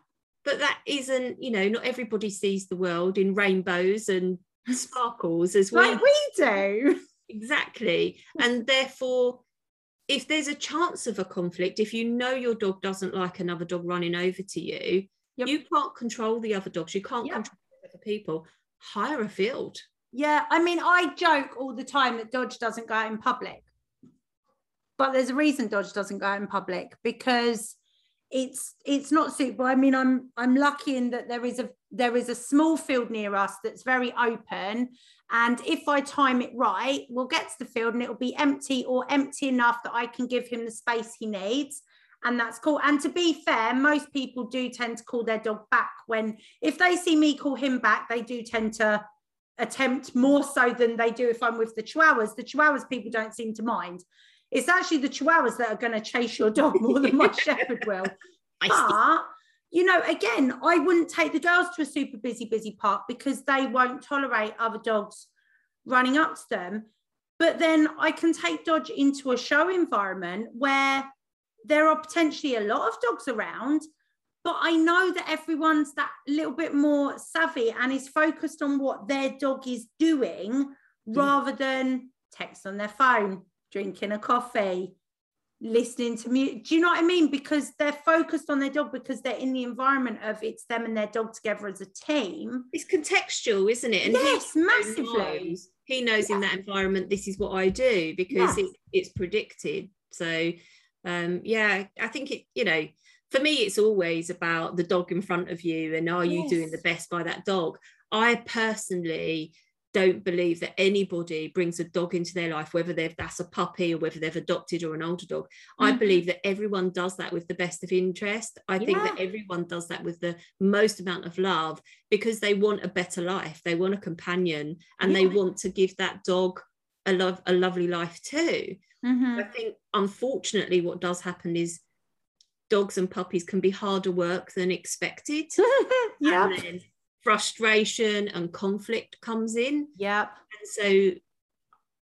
but that isn't you know not everybody sees the world in rainbows and sparkles as we Like we do. exactly and therefore if there's a chance of a conflict if you know your dog doesn't like another dog running over to you Yep. you can't control the other dogs you can't Yep. control other people hire a field Yeah, I mean, I joke all the time that Dodge doesn't go out in public, but there's a reason Dodge doesn't go out in public because it's it's not suitable. I mean, I'm I'm lucky in that there is a there is a small field near us that's very open, and if I time it right, we'll get to the field and it'll be empty or empty enough that I can give him the space he needs. And that's cool. And to be fair, most people do tend to call their dog back when, if they see me call him back, they do tend to attempt more so than they do if I'm with the chihuahuas. The chihuahuas people don't seem to mind. It's actually the chihuahuas that are going to chase your dog more than my shepherd will. But you know, again, I wouldn't take the girls to a super busy, busy park because they won't tolerate other dogs running up to them. But then I can take Dodge into a show environment where there are potentially a lot of dogs around, but I know that everyone's that little bit more savvy and is focused on what their dog is doing mm. rather than text on their phone, drinking a coffee, listening to music. Do you know what I mean? Because they're focused on their dog because they're in the environment of it's them and their dog together as a team. it's contextual isn't it and he yes, massively. knows, he knows in that environment this is what I do because Yes. it, it's predicted. So um yeah, I think it, you know, for me it's always about the dog in front of you and are you doing the best by that dog. I personally don't believe that anybody brings a dog into their life, whether they've that's a puppy or whether they've adopted or an older dog. I Mhm. believe that everyone does that with the best of interest. I think that everyone does that with the most amount of love because they want a better life. They want a companion and they want to give that dog a love a lovely life too. Mhm. I think unfortunately what does happen is dogs and puppies can be harder work than expected. And then frustration and conflict comes in. Yep. And so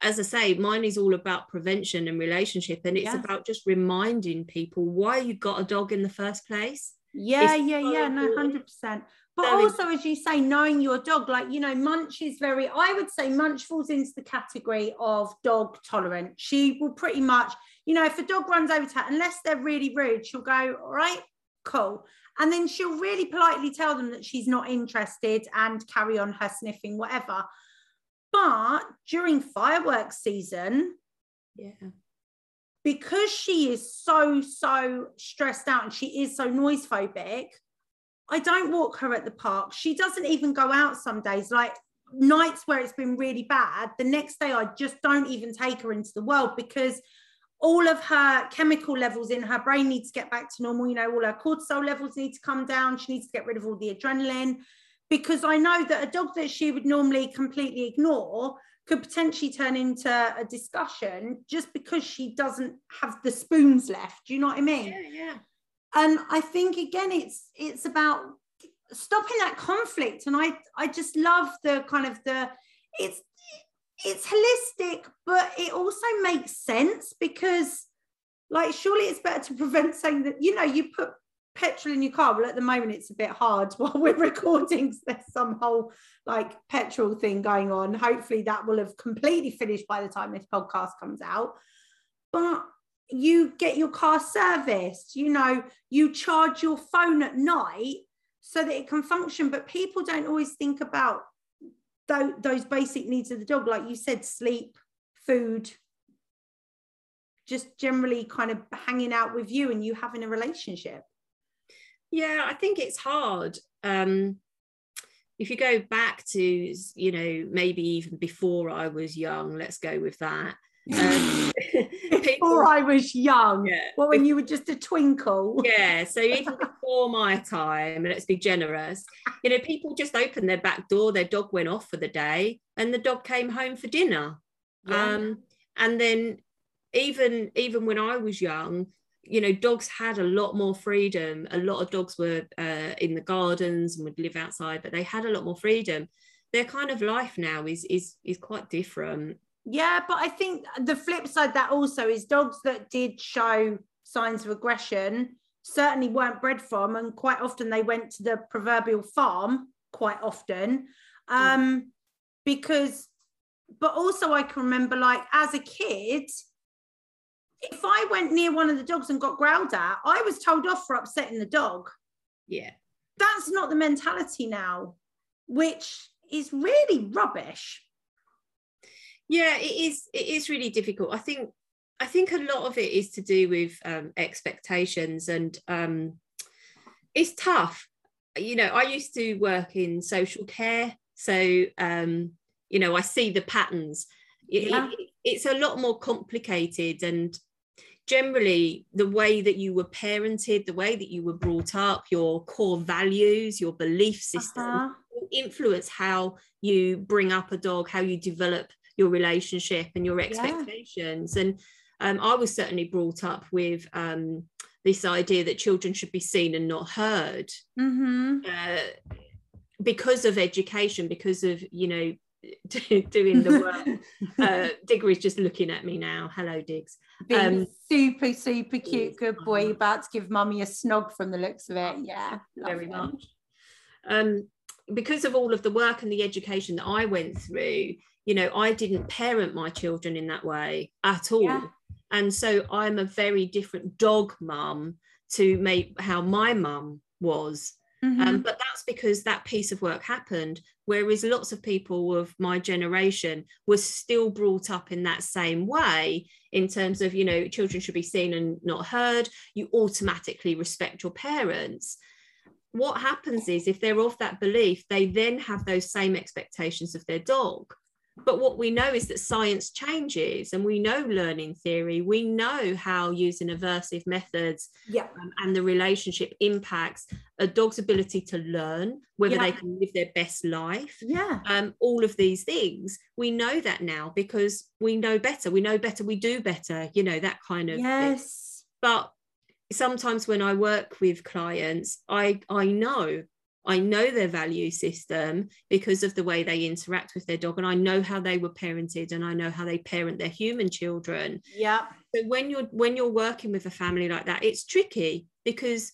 as I say, mine is all about prevention and relationship. And it's Yeah. about just reminding people why you got a dog in the first place. Yeah, It's yeah, so yeah, no, hundred percent. But So also, as you say, knowing your dog, like you know, Munch is very. I would say Munch falls into the category of dog tolerant. She will pretty much, you know, if a dog runs over to her, unless they're really rude, she'll go, "All right, cool," and then she'll really politely tell them that she's not interested and carry on her sniffing, whatever. But during fireworks season, Yeah. because she is so so stressed out and she is so noise phobic i don't walk her at the park she doesn't even go out some days like nights where it's been really bad the next day i just don't even take her into the world because all of her chemical levels in her brain need to get back to normal you know all her cortisol levels need to come down she needs to get rid of all the adrenaline because i know that a dog that she would normally completely ignore could potentially turn into a discussion just because she doesn't have the spoons left. Do you know what I mean? Yeah, yeah. and I think again, it's it's about stopping that conflict. And I I just love the kind of the it's it's holistic, but it also makes sense because like surely it's better to prevent saying that you know you put petrol in your car. Well at the moment it's a bit hard while we're recording. So there's some whole like petrol thing going on. Hopefully that will have completely finished by the time this podcast comes out. But you get your car serviced you know you charge your phone at night so that it can function. But people don't always think about th- those basic needs of the dog like you said sleep food just generally kind of hanging out with you and you having a relationship. Yeah i think it's hard um if you go back to you know maybe even before i was young let's go with that um, before I was young. Yeah. Well, when you were just a twinkle. Yeah. So even before my time, let's be generous, you know, people just opened their back door, their dog went off for the day, and the dog came home for dinner. Yeah. Um, and then even even when I was young, you know, dogs had a lot more freedom. A lot of dogs were uh, in the gardens and would live outside, but they had a lot more freedom. Their kind of life now is is is quite different. Yeah, but I think the flip side that also is dogs that did show signs of aggression certainly weren't bred from, and quite often they went to the proverbial farm quite often. Um, mm. Because, but also I can remember like as a kid, if I went near one of the dogs and got growled at, I was told off for upsetting the dog. Yeah. That's not the mentality now, which is really rubbish yeah it is it is really difficult i think i think a lot of it is to do with um, expectations and um, it's tough you know i used to work in social care so um, you know i see the patterns yeah. it, it's a lot more complicated and generally the way that you were parented the way that you were brought up your core values your belief system uh-huh. influence how you bring up a dog how you develop your relationship and your expectations. Yeah. and um, i was certainly brought up with um, this idea that children should be seen and not heard. Mm-hmm. uh, because of education because of you know doing the work. Uh, digger is just looking at me now. Hello diggs. Being um, super super cute good boy about to give mummy a snog from the looks of it. Yeah very much. Um because of all of the work and the education that i went through you know i didn't parent my children in that way at all. Yeah. and so i'm a very different dog mum to make how my mum was. Mm-hmm. um, but that's because that piece of work happened whereas lots of people of my generation were still brought up in that same way in terms of you know children should be seen and not heard. You automatically respect your parents. What happens is if they're of that belief they then have those same expectations of their dog but what we know is that science changes and we know learning theory we know how using aversive methods yeah. um, and the relationship impacts a dog's ability to learn whether yeah. they can live their best life yeah um, all of these things we know that now because we know better we know better we do better you know that kind of yes thing. but sometimes when i work with clients i i know I know their value system because of the way they interact with their dog, and I know how they were parented, and I know how they parent their human children. Yeah. So when you're when you're working with a family like that, it's tricky because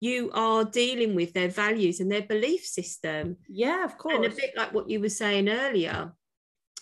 you are dealing with their values and their belief system. Yeah, of course. And a bit like what you were saying earlier,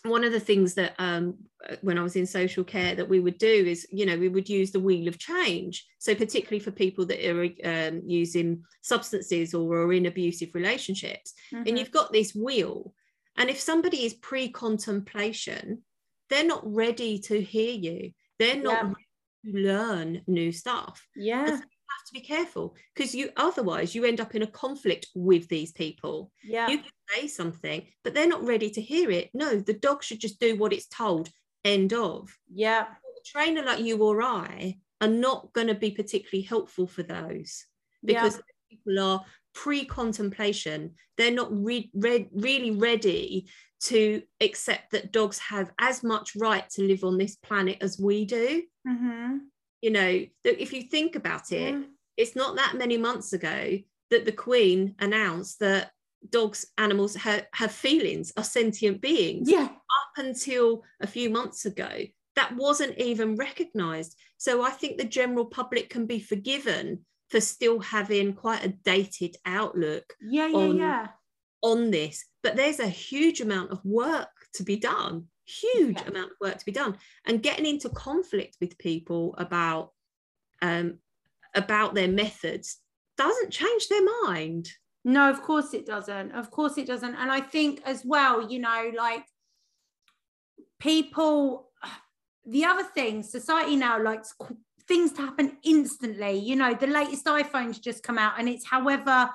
one of the things that um, when I was in social care that we would do is, you know, we would use the wheel of change. So particularly for people that are um, using substances or are in abusive relationships, mm-hmm. and you've got this wheel, and if somebody is pre-contemplation, they're not ready to hear you. They're not yeah. ready to learn new stuff. Yeah have to be careful because you otherwise you end up in a conflict with these people. Yeah. You can say something, but they're not ready to hear it. No, the dog should just do what it's told. End of. Yeah. A trainer like you or I are not going to be particularly helpful for those because yeah. people are pre-contemplation. They're not re- re- really ready to accept that dogs have as much right to live on this planet as we do. Mm-hmm you know if you think about it it's not that many months ago that the Queen announced that dogs, animals ha- have feelings, are sentient beings. Yeah. Up until a few months ago, that wasn't even recognized. So I think the general public can be forgiven for still having quite a dated outlook Yeah, yeah, On- yeah. on this. But there's a huge amount of work to be done, huge Yeah. amount of work to be done. And getting into conflict with people about um, about their methods doesn't change their mind. No, of course it doesn't. Of course it doesn't. And I think as well, you know, like people, the other thing, society now likes things to happen instantly. You know, the latest iPhones just come out and it's however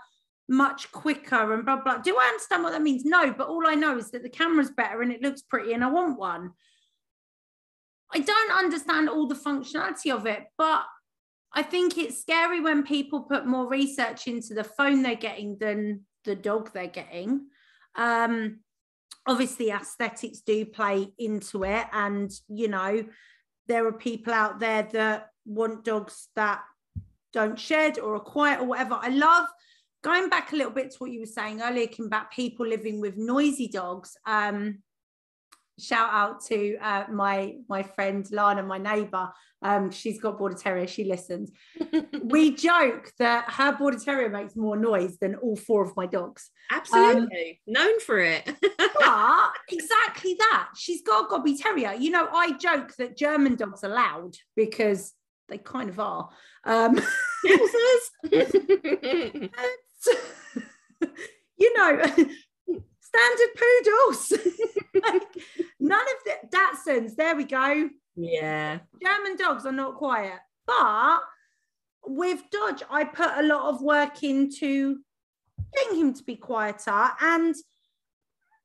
much quicker and blah, blah. Do I understand what that means? No, but all I know is that the camera's better and it looks pretty and I want one. I don't understand all the functionality of it, but I think it's scary when people put more research into the phone they're getting than the dog they're getting. Um, obviously, aesthetics do play into it, and you know, there are people out there that want dogs that don't shed or are quiet or whatever. I love going back a little bit to what you were saying earlier, Kim, about people living with noisy dogs. Um, shout out to uh, my my friend Lana, my neighbour. Um, she's got border terrier. She listens. we joke that her border terrier makes more noise than all four of my dogs. Absolutely. Known for it. But exactly that. She's got a gobby terrier. You know, I joke that German dogs are loud because they kind of are. Um, you know, standard poodles. like, none of the Dachshunds. There we go. yeah. German dogs are not quiet. But with Dodge, I put a lot of work into getting him to be quieter. And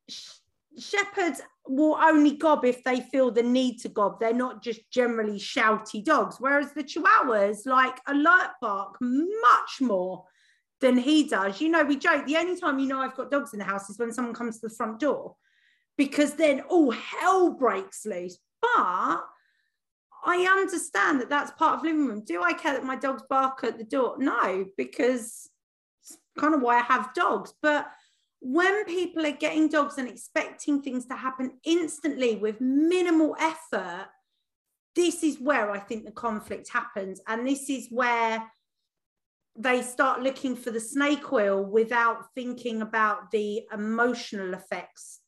sh- shepherds will only gob if they feel the need to gob. They're not just generally shouty dogs. Whereas the Chihuahuas like alert bark much more than he does. You know, we joke the only time you know I've got dogs in the house is when someone comes to the front door because then all hell breaks loose. But I understand that that's part of living room. Do I care that my dogs bark at the door? No, because it's kind of why I have dogs. But when people are getting dogs and expecting things to happen instantly with minimal effort, this is where I think the conflict happens. And this is where they start looking for the snake oil without thinking about the emotional effects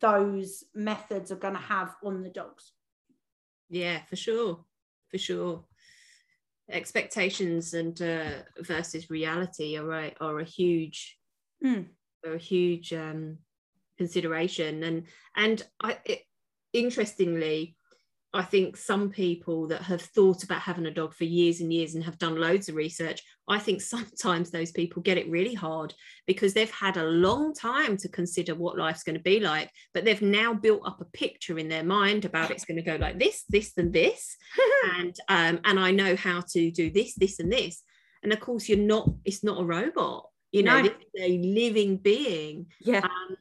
those methods are going to have on the dogs. Yeah, for sure. For sure. Expectations and uh, versus reality are a, are a huge Mm. are a huge um, consideration and and I it, interestingly I think some people that have thought about having a dog for years and years and have done loads of research, I think sometimes those people get it really hard because they've had a long time to consider what life's going to be like, but they've now built up a picture in their mind about it's going to go like this, this, and this, and um, and I know how to do this, this, and this. And of course, you're not. It's not a robot. You know, No. a living being. Yeah. Um,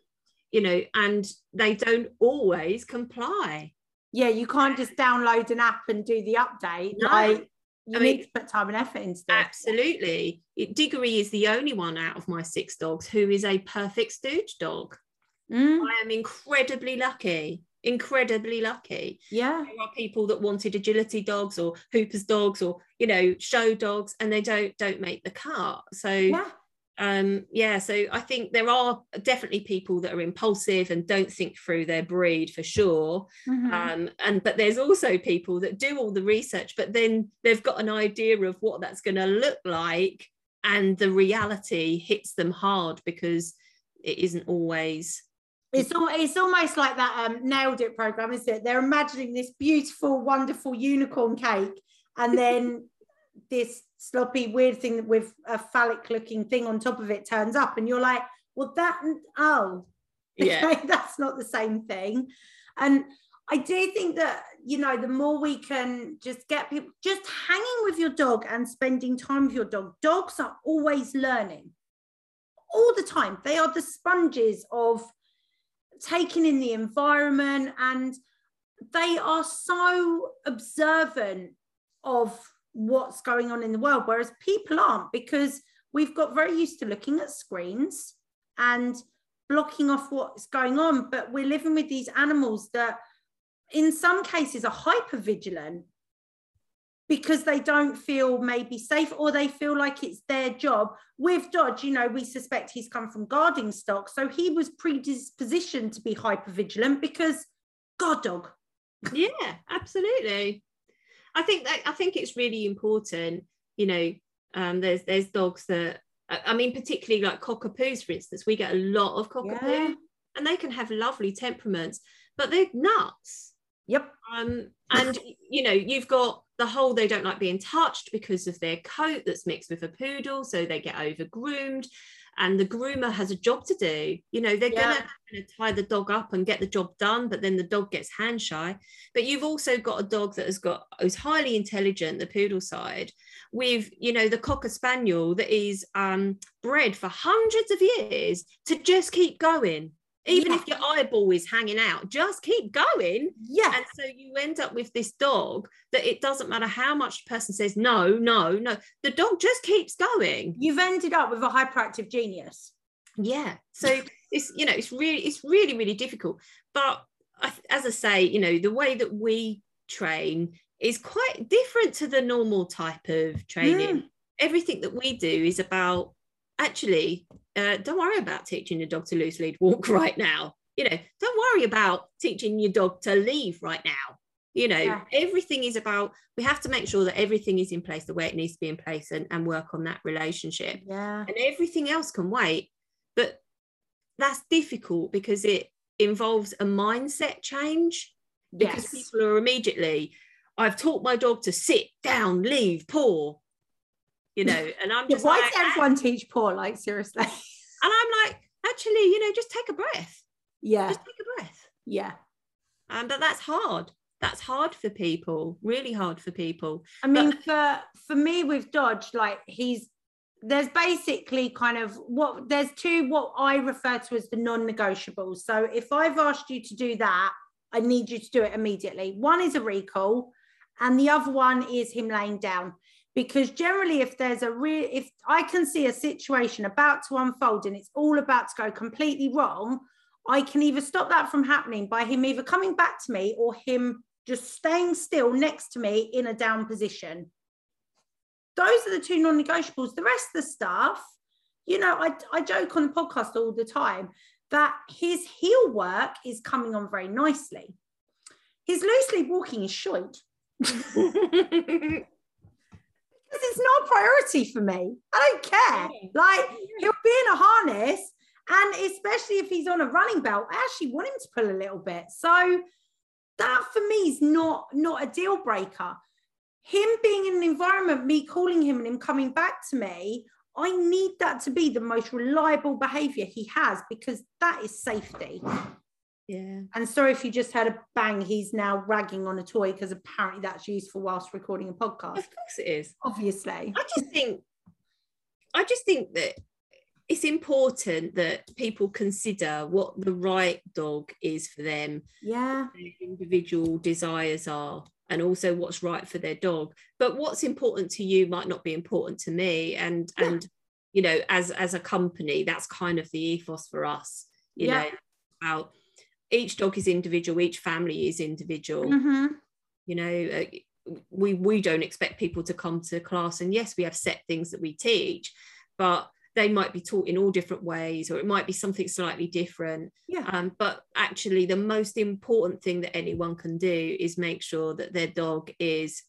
you know, and they don't always comply. Yeah, you can't just download an app and do the update. No. Like you I need mean- to put time and effort into it. Absolutely. Diggory is the only one out of my six dogs who is a perfect stooge dog. Mm, I am incredibly lucky, incredibly lucky. yeah. There are people that wanted agility dogs or Hooper's dogs or you know show dogs, and they don't don't make the cut. So Yeah. Um yeah so i think there are definitely people that are impulsive and don't think through their breed for sure Mhm. um and but there's also people that do all the research but then they've got an idea of what that's going to look like and the reality hits them hard because it isn't always It's al- it's almost like that um, nailed it program, isn't it? They're imagining this beautiful, wonderful unicorn cake, and then this sloppy, weird thing with a phallic looking thing on top of it turns up, and you're like, well, that oh, yeah that's not the same thing. And I do think that, you know, the more we can just get people just hanging with your dog and spending time with your dog, dogs are always learning all the time. They are the sponges of taking in the environment and they are so observant of what's going on in the world whereas people aren't because we've got very used to looking at screens and blocking off what's going on but we're living with these animals that in some cases are hyper vigilant because they don't feel maybe safe or they feel like it's their job. With Dodge, you know, we suspect he's come from guarding stock. So he was predispositioned to be hyper vigilant because guard dog. yeah, absolutely. I think that I think it's really important, you know, um, there's there's dogs that I mean, particularly like cockapoos, for instance, we get a lot of cockapoo yeah. and they can have lovely temperaments, but they're nuts. Yep. Um, and you know, you've got the whole they don't like being touched because of their coat that's mixed with a poodle, so they get over groomed. And the groomer has a job to do. You know, they're yeah. gonna, tie the dog up and get the job done, but then the dog gets hand shy. But you've also got a dog that has got who's highly intelligent, the poodle side, with you know the cocker spaniel that is um, bred for hundreds of years to just keep going even yeah. if your eyeball is hanging out just keep going. Yeah and so you end up with this dog that it doesn't matter how much the person says no no no the dog just keeps going. You've ended up with a hyperactive genius. Yeah. So it's you know it's really it's really really difficult. But as i say you know the way that we train is quite different to the normal type of training. Mm. everything that we do is about actually, uh, don't worry about teaching your dog to loose lead walk right now. You know, don't worry about teaching your dog to leave right now. You know, yeah. everything is about, we have to make sure that everything is in place the way it needs to be in place and, and work on that relationship. Yeah. And everything else can wait. But that's difficult because it involves a mindset change because yes. people are immediately, I've taught my dog to sit down, leave, paw you know, and I'm just why like, does everyone teach paw Like seriously. And I'm like, actually, you know, just take a breath. Yeah. Just take a breath. Yeah. Um, but that's hard. That's hard for people, really hard for people. I mean, but, for for me with Dodge, like he's there's basically kind of what there's two what I refer to as the non-negotiables. So if I've asked you to do that, I need you to do it immediately. One is a recall, and the other one is him laying down because generally if there's a real if i can see a situation about to unfold and it's all about to go completely wrong i can either stop that from happening by him either coming back to me or him just staying still next to me in a down position. Those are the two non-negotiables. The rest of the stuff you know i, I joke on the podcast all the time that his heel work is coming on very nicely. His loose lead walking is short because it's not a priority for me. I don't care. Like he'll be in a harness, and especially if he's on a running belt, I actually want him to pull a little bit. So that for me is not not a deal breaker. Him being in an environment, me calling him and him coming back to me, I need that to be the most reliable behavior he has because that is safety. Yeah. And sorry if you just had a bang, he's now ragging on a toy because apparently that's useful whilst recording a podcast. Of course it is. Obviously. I just think I just think that it's important that people consider what the right dog is for them. Yeah. individual desires are and also what's right for their dog. But what's important to you might not be important to me. And yeah. and you know, as as a company, that's kind of the ethos for us, you yeah. know, about each dog is individual each family is individual. Mm-hmm. you know we we don't expect people to come to class and yes we have set things that we teach but they might be taught in all different ways or it might be something slightly different. Yeah. Um, but actually the most important thing that anyone can do is make sure that their dog is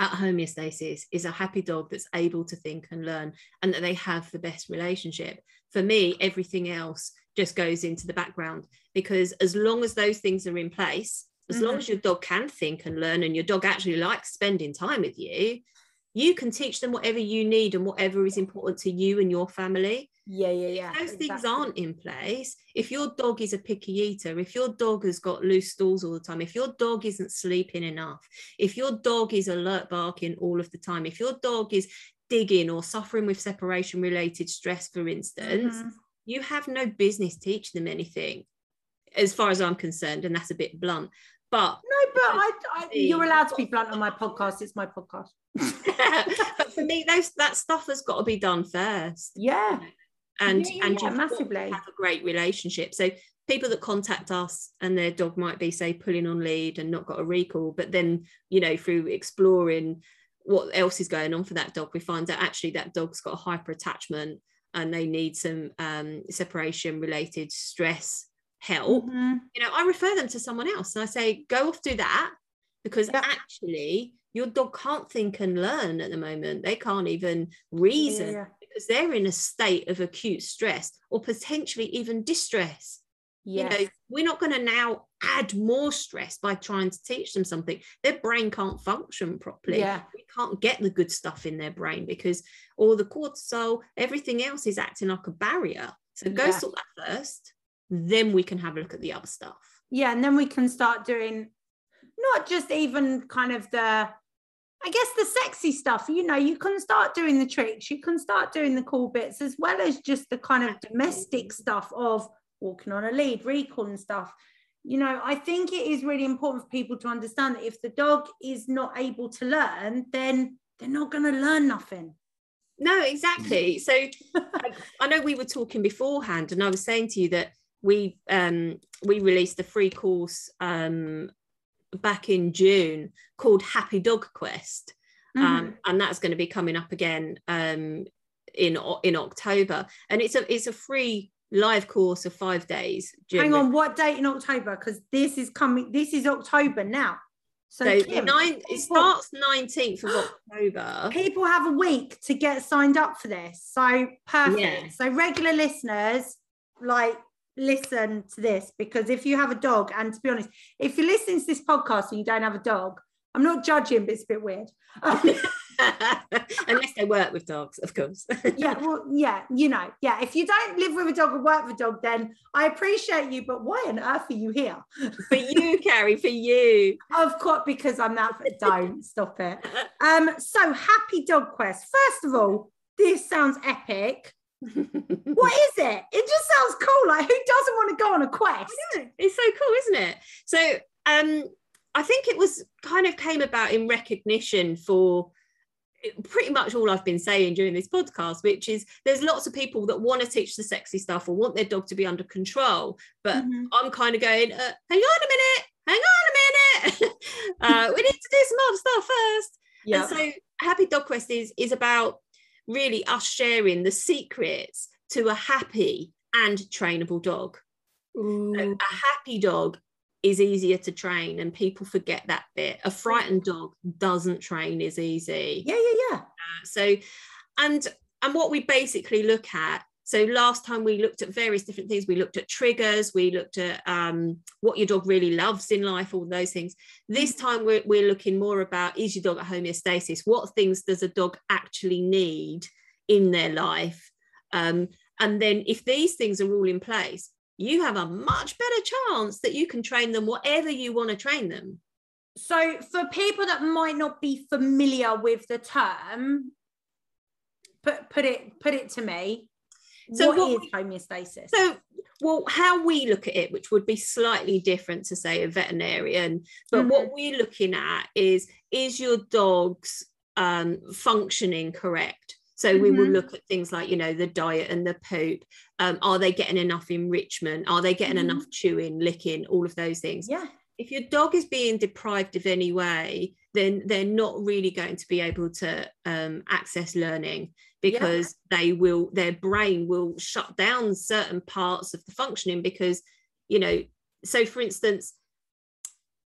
at homeostasis is a happy dog that's able to think and learn and that they have the best relationship. For me everything else just goes into the background because as long as those things are in place as mm-hmm. long as your dog can think and learn and your dog actually likes spending time with you you can teach them whatever you need and whatever is important to you and your family yeah yeah yeah if those exactly. things aren't in place if your dog is a picky eater if your dog has got loose stools all the time if your dog isn't sleeping enough if your dog is alert barking all of the time if your dog is digging or suffering with separation related stress for instance mm-hmm you have no business teaching them anything as far as i'm concerned and that's a bit blunt But No, but I, I, you're allowed to be blunt on my podcast. It's my podcast. but for me, those that stuff has got to be done first. Yeah. And Yeah, and yeah, massively. have a great relationship. So people that contact us and their dog might be say pulling on lead and not got a recall, but then you know through exploring what else is going on for that dog, we find that actually that dog's got a hyper attachment and they need some um, separation related stress help. Mhm. you know, I refer them to someone else and I say, go off, do that. Because actually, your dog can't think and learn at the moment. They can't even reason yeah, because they're in a state of acute stress or potentially even distress. Yeah. You know, we're not going to now add more stress by trying to teach them something. Their brain can't function properly. Yeah. We can't get the good stuff in their brain because all the cortisol, everything else is acting like a barrier. So go Yeah. sort that first. Then we can have a look at the other stuff. yeah and then we can start doing not just even kind of the i guess the sexy stuff you know you can start doing the tricks you can start doing the cool bits as well as just the kind of domestic stuff of walking on a lead recall and stuff you know i think it is really important for people to understand that if the dog is not able to learn then they're not going to learn nothing No, exactly. So I, know we were talking beforehand, and I was saying to you that we um, we released a free course um, back in June called Happy Dog Quest, Mm-hmm. um, and that's going to be coming up again um, in in October. And it's a it's a free live course of five days. Hang on what date in october because this is coming this is october now so, So Kim, nine, it people- starts nineteenth of October. people have a week to get signed up for this. So perfect. Yeah. So regular listeners, like listen to this because if you have a dog, and to be honest, if you're listening to this podcast and you don't have a dog, I'm not judging, but it's a bit weird. Unless they work with dogs, of course. yeah, well, yeah, you know, yeah. If you don't live with a dog or work with a dog, then I appreciate you, but why on earth are you here? for you, Carrie, for you. Of course, because I'm that. Don't stop it. Um, so happy dog quest. First of all, this sounds epic. What is it? It just sounds cool. Like who doesn't want to go on a quest? it's so cool, isn't it? So um I think it was kind of came about in recognition for pretty much all I've been saying during this podcast, which is there's lots of people that want to teach the sexy stuff or want their dog to be under control, but Mhm. I'm kind of going, uh, hang on a minute, hang on a minute, uh, we need to do some other stuff first. Yeah. And so Happy Dog Quest is, is about really us sharing the secrets to a happy and trainable dog. So a happy dog is easier to train and people forget that bit. A frightened dog doesn't train as easy. Yeah, yeah, yeah. So and and what we basically look at so last time we looked at various different things we looked at triggers we looked at um, what your dog really loves in life all those things this time we're, we're looking more about is your dog at homeostasis what things does a dog actually need in their life um, and then if these things are all in place you have a much better chance that you can train them whatever you want to train them So for people that might not be familiar with the term, put put it put it to me. So what what is homeostasis? So, well, how we look at it, which would be slightly different to say a veterinarian, but what we're looking at is is your dog's um, functioning correct? So we will Mhm. look at things like you know the diet and the poop. Um, are they getting enough enrichment? Are they getting Mhm. enough chewing, licking, all of those things? yeah. if your dog is being deprived of any way, then they're not really going to be able to um, access learning because they will, their brain will shut down certain parts of the functioning because, you know, so for instance,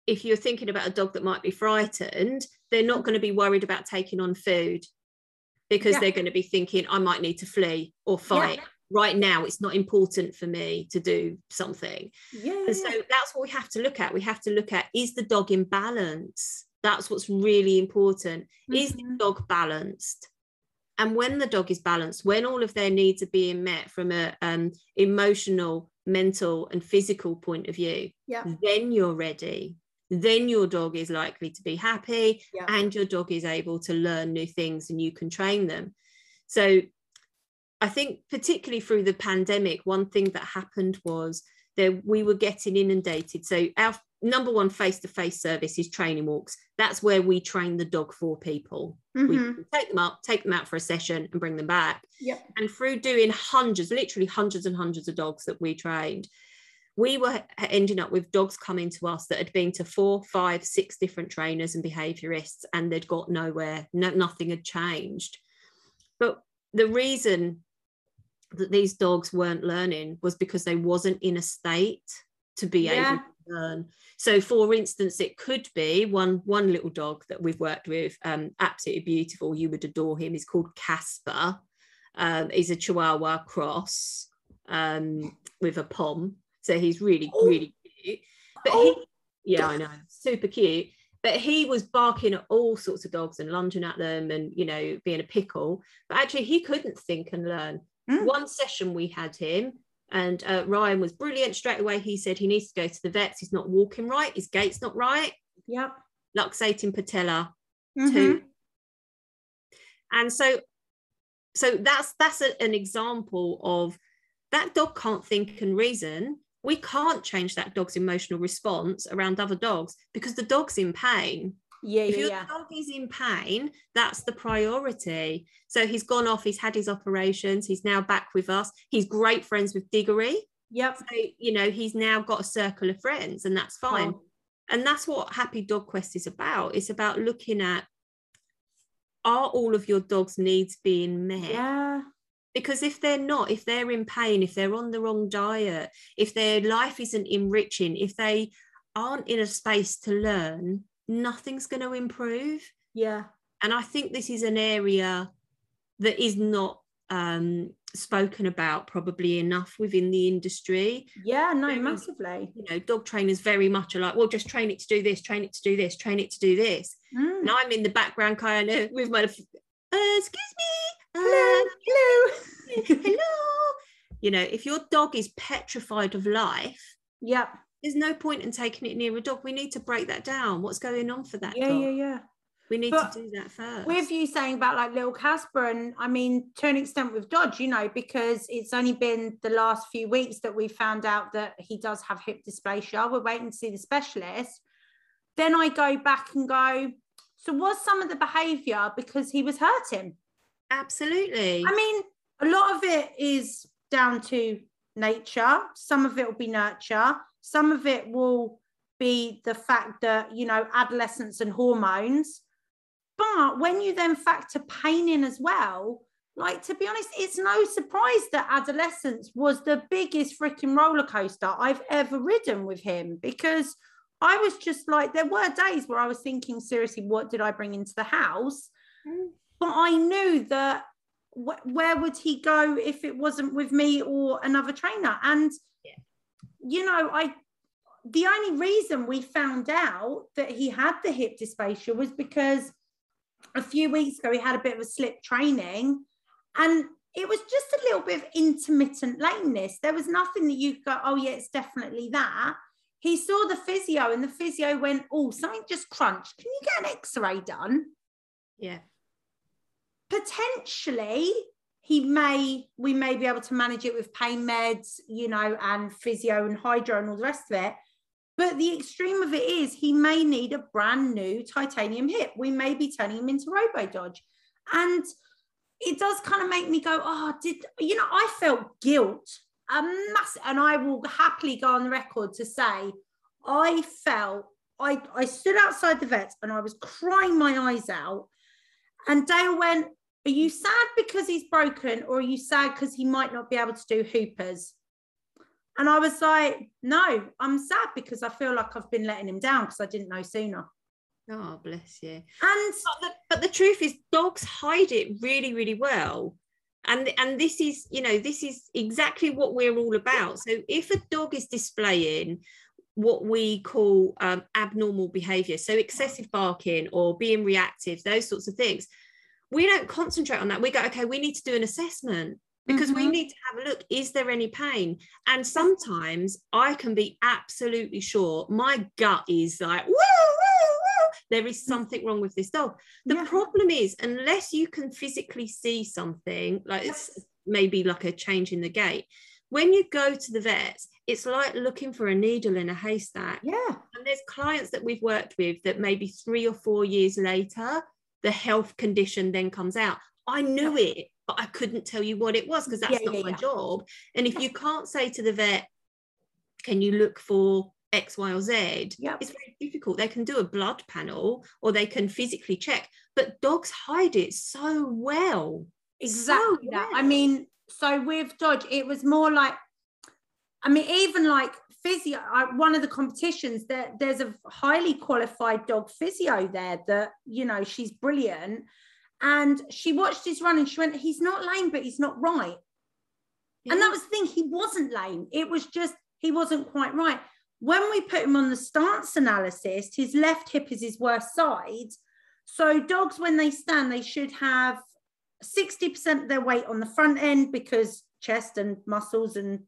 if you're thinking about a dog that might be frightened, they're not going to be worried about taking on food because Yeah. they're going to be thinking, I might need to flee or fight. Right now, it's not important for me to do something. Yeah. yeah, And so that's what we have to look at. We have to look at is the dog in balance? That's what's really important. Is the Mhm. dog balanced? And when the dog is balanced, when all of their needs are being met from a um, emotional, mental, and physical point of view, Yeah. then you're ready. Then your dog is likely to be happy Yeah. and your dog is able to learn new things and you can train them. So I think particularly through the pandemic, one thing that happened was there we were getting inundated. So our number one face-to-face service is training walks. That's where we train the dog for people. Mhm. We take them up, take them out for a session, and bring them back. Yep. And through doing hundreds, literally hundreds and hundreds of dogs that we trained, we were ending up with dogs coming to us that had been to four, five, six different trainers and behaviorists, and they'd got nowhere. No, nothing had changed. But the reason that these dogs weren't learning was because they wasn't in a state to be Yeah. able to learn. So, for instance, it could be one one little dog that we've worked with, um, absolutely beautiful. You would adore him. He's called Casper. Um, he's a Chihuahua cross um, with a pom. So he's really, Oh. really cute. But Oh. he, yeah, I know, super cute. But he was barking at all sorts of dogs and lunging at them and, you know, being a pickle. But actually, he couldn't think and learn. Mm. One session we had him, and uh, Ryan was brilliant straight away. He said he needs to go to the vets. He's not walking right. His gait's not right. Yep. Luxating patella Mhm. too. And so, so that's that's a- an example of that dog can't think and reason. We can't change that dog's emotional response around other dogs because the dog's in pain. Yeah, If yeah, your yeah. dog is in pain, that's the priority. So he's gone off, he's had his operations, he's now back with us. He's great friends with Diggory. Yep. So, you know, he's now got a circle of friends, and that's fine. Oh. And that's what Happy Dog Quest is about. It's about looking at are all of your dog's needs being met? Yeah. Because if they're not, if they're in pain, if they're on the wrong diet, if their life isn't enriching, if they aren't in a space to learn, nothing's going to improve. Yeah. And I think this is an area that is not um, spoken about probably enough within the industry. Yeah. No, Very- massively. You know, dog trainers very much are like, well, just train it to do this, train it to do this, train it to do this. Mm. And I'm in the background kind of with my, uh, excuse me, Hello. Hello. hello. You know, if your dog is petrified of life, Yep. there's no point in taking it near a dog. We need to break that down. What's going on for that Yeah, dog? yeah, yeah. We need But to do that first. with you saying about like little Casper, and I mean, to an extent with Dodge, you know, because it's only been the last few weeks that we found out that he does have hip dysplasia. We're waiting to see the specialist. Then I go back and go, so was some of the behavior because he was hurting? Absolutely. I mean, a lot of it is down to nature, some of it will be nurture, some of it will be the fact that, you know, adolescence and hormones. But when you then factor pain in as well, like to be honest, it's no surprise that adolescence was the biggest freaking roller coaster I've ever ridden with him because I was just like, there were days where I was thinking, seriously, what did I bring into the house? But I knew that wh- where would he go if it wasn't with me or another trainer? And, Yeah. you know, I, the only reason we found out that he had the hip dysplasia was because a few weeks ago he had a bit of a slip training and it was just a little bit of intermittent lameness. There was nothing that you could go, oh, yeah, it's definitely that. He saw the physio and the physio went, oh, something just crunched. Can you get an x ray done? yeah. Potentially he may we may be able to manage it with pain meds you know and physio and hydro and all the rest of it. But the extreme of it is he may need a brand new titanium hip. We may be turning him into robo dodge. And it does kind of make me go oh did you know i felt guilt a mass and i will happily go on record to say i felt i i stood outside the vet and i was crying my eyes out and Dale went, Are you sad because he's broken, or are you sad because he might not be able to do hoopers? And I was like, No, I'm sad because I feel like I've been letting him down because I didn't know sooner. Oh, bless you. And But the, but the truth is, dogs hide it really, really well. And, and this is, you know, this is exactly what we're all about. So if a dog is displaying what we call um, abnormal behavior, so excessive barking or being reactive, those sorts of things, we don't concentrate on that. We go, okay, we need to do an assessment because we Mhm. need to have a look is there any pain and sometimes i can be absolutely sure my gut is like woo, woo, woo. there is something wrong with this dog the Yeah. problem is unless you can physically see something like it's maybe like a change in the gait when you go to the vets, it's like looking for a needle in a haystack. Yeah. And there's clients that we've worked with that maybe three or four years later, the health condition then comes out. I knew it, but I couldn't tell you what it was because that's Yeah, not yeah, my yeah. job. And if you can't say to the vet, can you look for X, Y, or Z? Yep. It's very difficult. They can do a blood panel or they can physically check, but dogs hide it so well. exactly that. I mean, so with Dodge, it was more like, I mean, even like physio, I, one of the competitions that there's a highly qualified dog physio there that, you know, she's brilliant. And she watched his run and she went, he's not lame, but he's not right. And that was the thing, he wasn't lame. It was just, he wasn't quite right. When we put him on the stance analysis, his left hip is his worst side. So dogs, when they stand, they should have 60% of their weight on the front end because chest and muscles and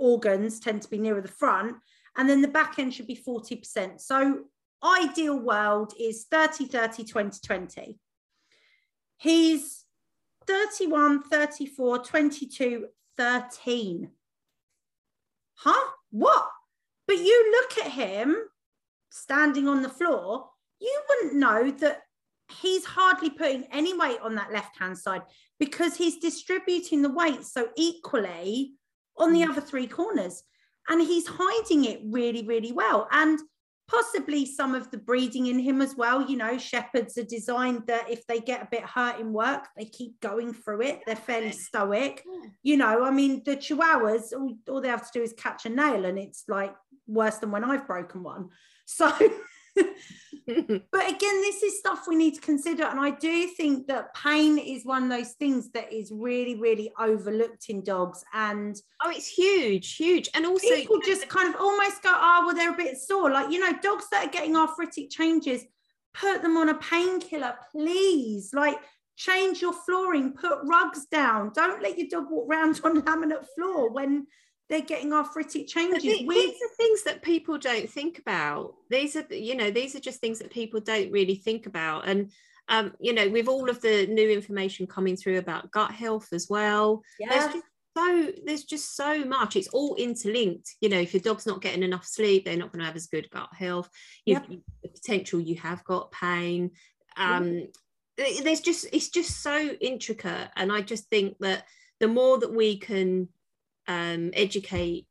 organs tend to be nearer the front. And then the back end should be 40%. So ideal world is 30, 30, 20, 20. He's 31, 34, 22, 13. Huh? What? But you look at him standing on the floor, you wouldn't know that he's hardly putting any weight on that left hand side because he's distributing the weight so equally on the Mm. other three corners. And he's hiding it really, really well. And possibly some of the breeding in him as well. You know, shepherds are designed that if they get a bit hurt in work, they keep going through it. They're fairly stoic. You know, I mean, the chihuahuas, all, all they have to do is catch a nail and it's like worse than when I've broken one. So, but again, this is stuff we need to consider. And I do think that pain is one of those things that is really, really overlooked in dogs. And oh, it's huge, huge. And also, people just kind of almost go, oh, well, they're a bit sore. Like, you know, dogs that are getting arthritic changes, put them on a painkiller, please. Like, change your flooring, put rugs down. Don't let your dog walk around on laminate floor when they're getting arthritic changes. the- We, these are things that people don't think about. These are, you know, these are just things that people don't really think about. And, um, you know, with all of the new information coming through about gut health as well, there's yeah, just so there's just so much. It's all interlinked. You know, if your dog's not getting enough sleep, they're not going to have as good gut health. You've, Yep. the potential you have got pain. Um, th- There's just it's just so intricate, and I just think that the more that we can um, educate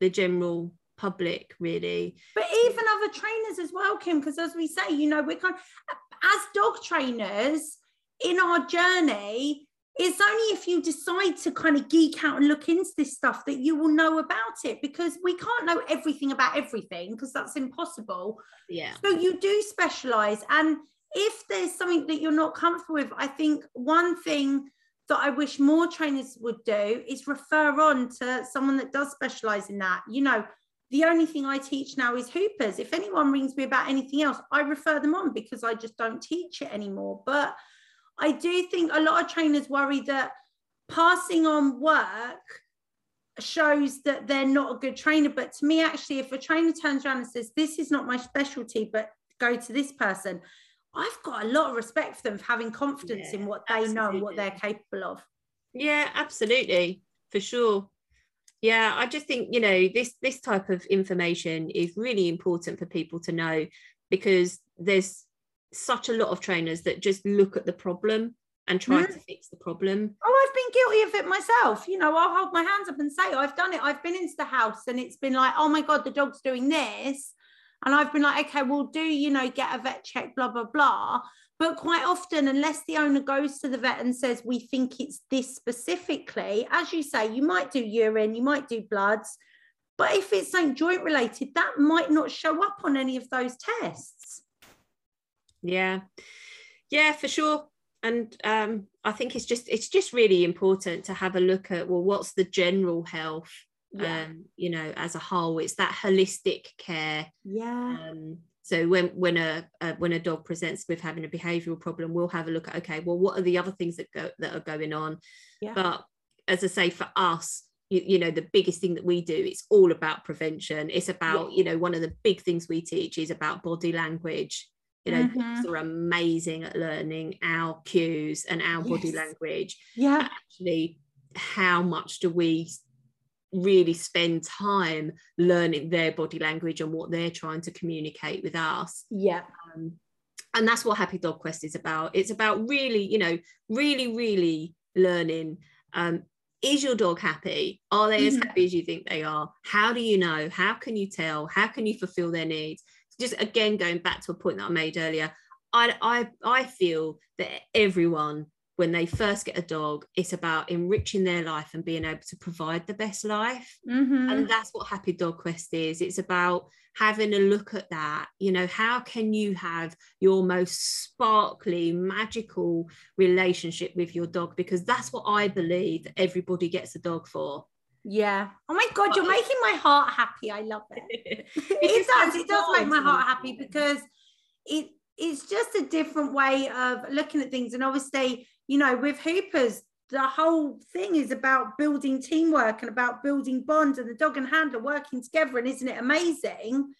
the general public, really, but even other trainers as well, Kim, because as we say, you know, we're kind of, as dog trainers in our journey, it's only if you decide to kind of geek out and look into this stuff that you will know about it because we can't know everything about everything because that's impossible. yeah, So you do specialize. And if there's something that you're not comfortable with, I think one thing that I wish more trainers would do is refer on to someone that does specialize in that. You know, the only thing I teach now is hoopers. If anyone rings me about anything else, I refer them on because I just don't teach it anymore. But I do think a lot of trainers worry that passing on work shows that they're not a good trainer. But to me, actually, if a trainer turns around and says, This is not my specialty, but go to this person, I've got a lot of respect for them for having confidence Yeah, in what they know and what they're capable of. yeah, absolutely, for sure. Yeah, I just think you know this this type of information is really important for people to know because there's such a lot of trainers that just look at the problem and try Mhm. to fix the problem. Oh, I've been guilty of it myself. You know, I'll hold my hands up and say, I've done it. I've been into the house and it's been like, oh my God, the dog's doing this. And I've been like, okay, well, do, you know, get a vet check, blah, blah, blah. But quite often, unless the owner goes to the vet and says, we think it's this specifically, as you say, you might do urine, you might do bloods. But if it's something joint related, that might not show up on any of those tests. Yeah, yeah, for sure. And um, I think it's just it's just really important to have a look at well, what's the general health, Yeah. um, you know, as a whole. It's that holistic care. yeah. Um, so when when a, when a dog presents with having a behavioural problem, we'll have a look at okay, well, what are the other things that go that are going on? Yeah. But as I say, for us, you, you know, the biggest thing that we do, it's all about prevention. It's about you know one of the big things we teach is about body language. You know, dogs are amazing at learning our cues and our body language Yeah. actually how much do we really spend time learning their body language and what they're trying to communicate with us. Yeah. Um, and that's what Happy Dog Quest is about. It's about really, you know, really, really learning. Um, is your dog happy? Are they as Mhm. happy as you think they are? How do you know? How can you tell? How can you fulfill their needs? Just again, going back to a point that I made earlier, I, I, I feel that everyone, when they first get a dog, it's about enriching their life and being able to provide the best life Mhm. and that's what happy dog quest is it's about having a look at that you know how can you have your most sparkly magical relationship with your dog because that's what i believe that everybody gets a dog for Yeah. Oh my God, you're making my heart happy. I love it. it does. It does make my heart happy because it it's just a different way of looking at things. And obviously, you know, with Hoopers, the whole thing is about building teamwork and about building bonds and the dog and handler working together. And isn't it amazing?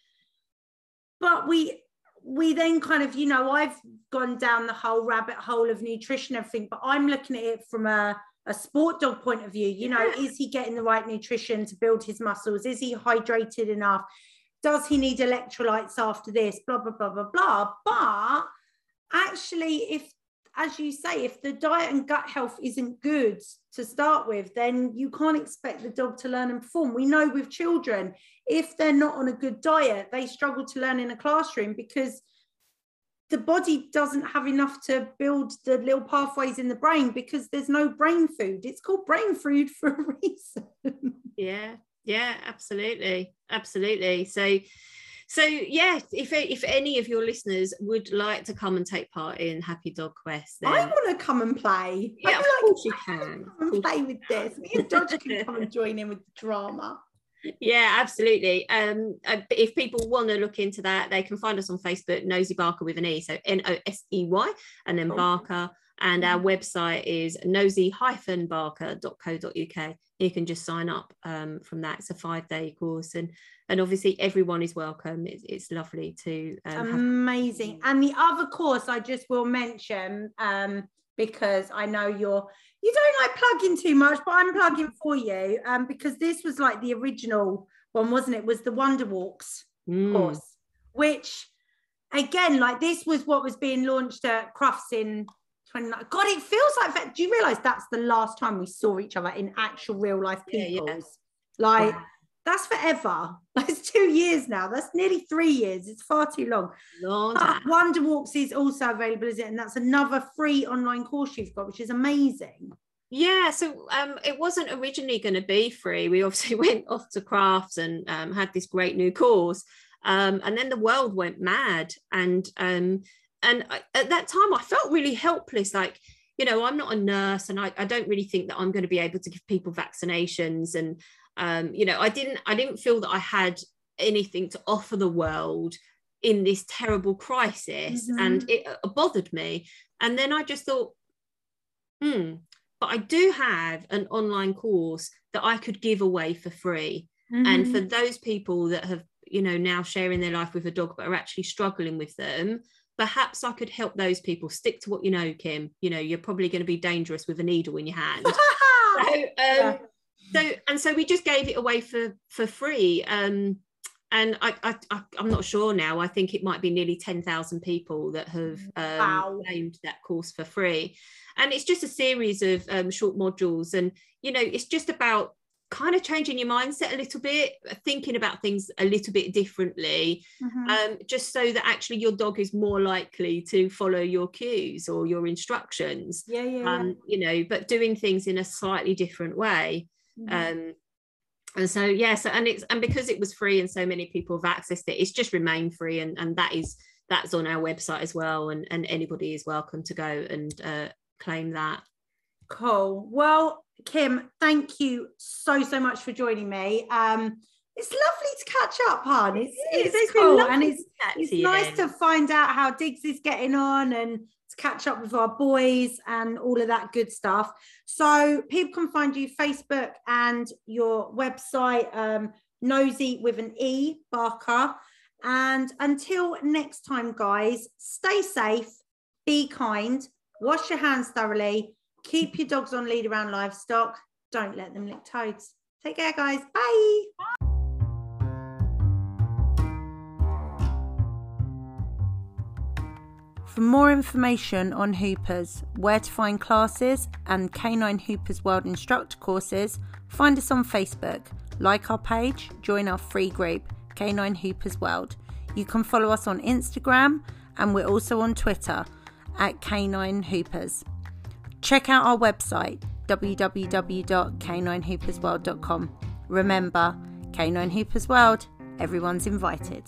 But we we then kind of, you know, I've gone down the whole rabbit hole of nutrition and everything, but I'm looking at it from a a sport dog point of view. You know, Yeah. is he getting the right nutrition to build his muscles? Is he hydrated enough? Does he need electrolytes after this? Blah, blah, blah, blah, blah. But actually, if, as you say, if the diet and gut health isn't good to start with, then you can't expect the dog to learn and perform. We know with children, if they're not on a good diet, they struggle to learn in a classroom because the body doesn't have enough to build the little pathways in the brain because there's no brain food. It's called brain food for a reason. yeah yeah absolutely absolutely so so yeah if if any of your listeners would like to come and take part in happy dog quest then I want to come and play. yeah of course you can come and play with this. Me and Dodge can come and join in with the drama. yeah absolutely um uh, if people want to look into that they can find us on facebook nosy barker with an e so n-o-s-e-y and then barker and our website is nosy-barker.co.uk you can just sign up um, from that it's a five day course and and obviously everyone is welcome it's, it's lovely to um, have Amazing. And the other course I just will mention, um, because I know you're you don't like plugging too much, but I'm plugging for you. Um, because this was like the original one, wasn't it? Was the Wonder Walks Mm. course, which again, like this was what was being launched at Crufts in 29. God, it feels like that. Do you realize that's the last time we saw each other in actual real life Yeah, yeah. Like Wow. that's forever. That's two years now. That's nearly three years. It's far too long. But. Wonder Walks is also available, is it? And that's another free online course you've got, which is amazing. Yeah, so um, it wasn't originally going to be free. We obviously went off to Crufts and um, had this great new course, um, and then the world went mad. And um, and I, at that time, I felt really helpless. Like, you know, I'm not a nurse, and I, I don't really think that I'm going to be able to give people vaccinations. And um, you know, I didn't I didn't feel that I had anything to offer the world in this terrible crisis, and it uh, bothered me. And then I just thought, hmm but I do have an online course that I could give away for free. And Mm-hmm. for those people that have, you know, now sharing their life with a dog but are actually struggling with them, perhaps I could help those people stick to what you know, Kim. You know, you're probably going to be dangerous with a needle in your hand. so, um, Yeah. so and so we just gave it away for for free. Um, and I, I, I I'm not sure now. I think it might be nearly ten thousand people that have um, Wow. claimed that course for free, and it's just a series of um, short modules. And you know, it's just about kind of changing your mindset a little bit, thinking about things a little bit differently, Mhm. um, just so that actually your dog is more likely to follow your cues or your instructions. yeah, yeah, yeah. Um, you know, but doing things in a slightly different way Mhm. um and so yeah so and it's and because it was free and so many people have accessed it it's just remained free and and that is that's on our website as well and and anybody is welcome to go and uh claim that Cool. Well, Kim, thank you so so much for joining me. Um, it's lovely to catch up, hon. It's it's, It's cool, and it's it's nice to find out how Diggs is getting on and to catch up with our boys and all of that good stuff. So people can find you Facebook and your website, um, Nosy with an E, Barker. And until next time, guys, stay safe, be kind, wash your hands thoroughly, keep your dogs on lead around livestock. Don't let them lick toads. Take care, guys. Bye. For more information on Hoopers, where to find classes, and Canine Hoopers World instructor courses, find us on Facebook, like our page, join our free group, Canine Hoopers World. You can follow us on Instagram, and we're also on Twitter at Canine Hoopers. Check out our website, www.caninehoopersworld.com. Remember, Canine Hoopers World, everyone's invited.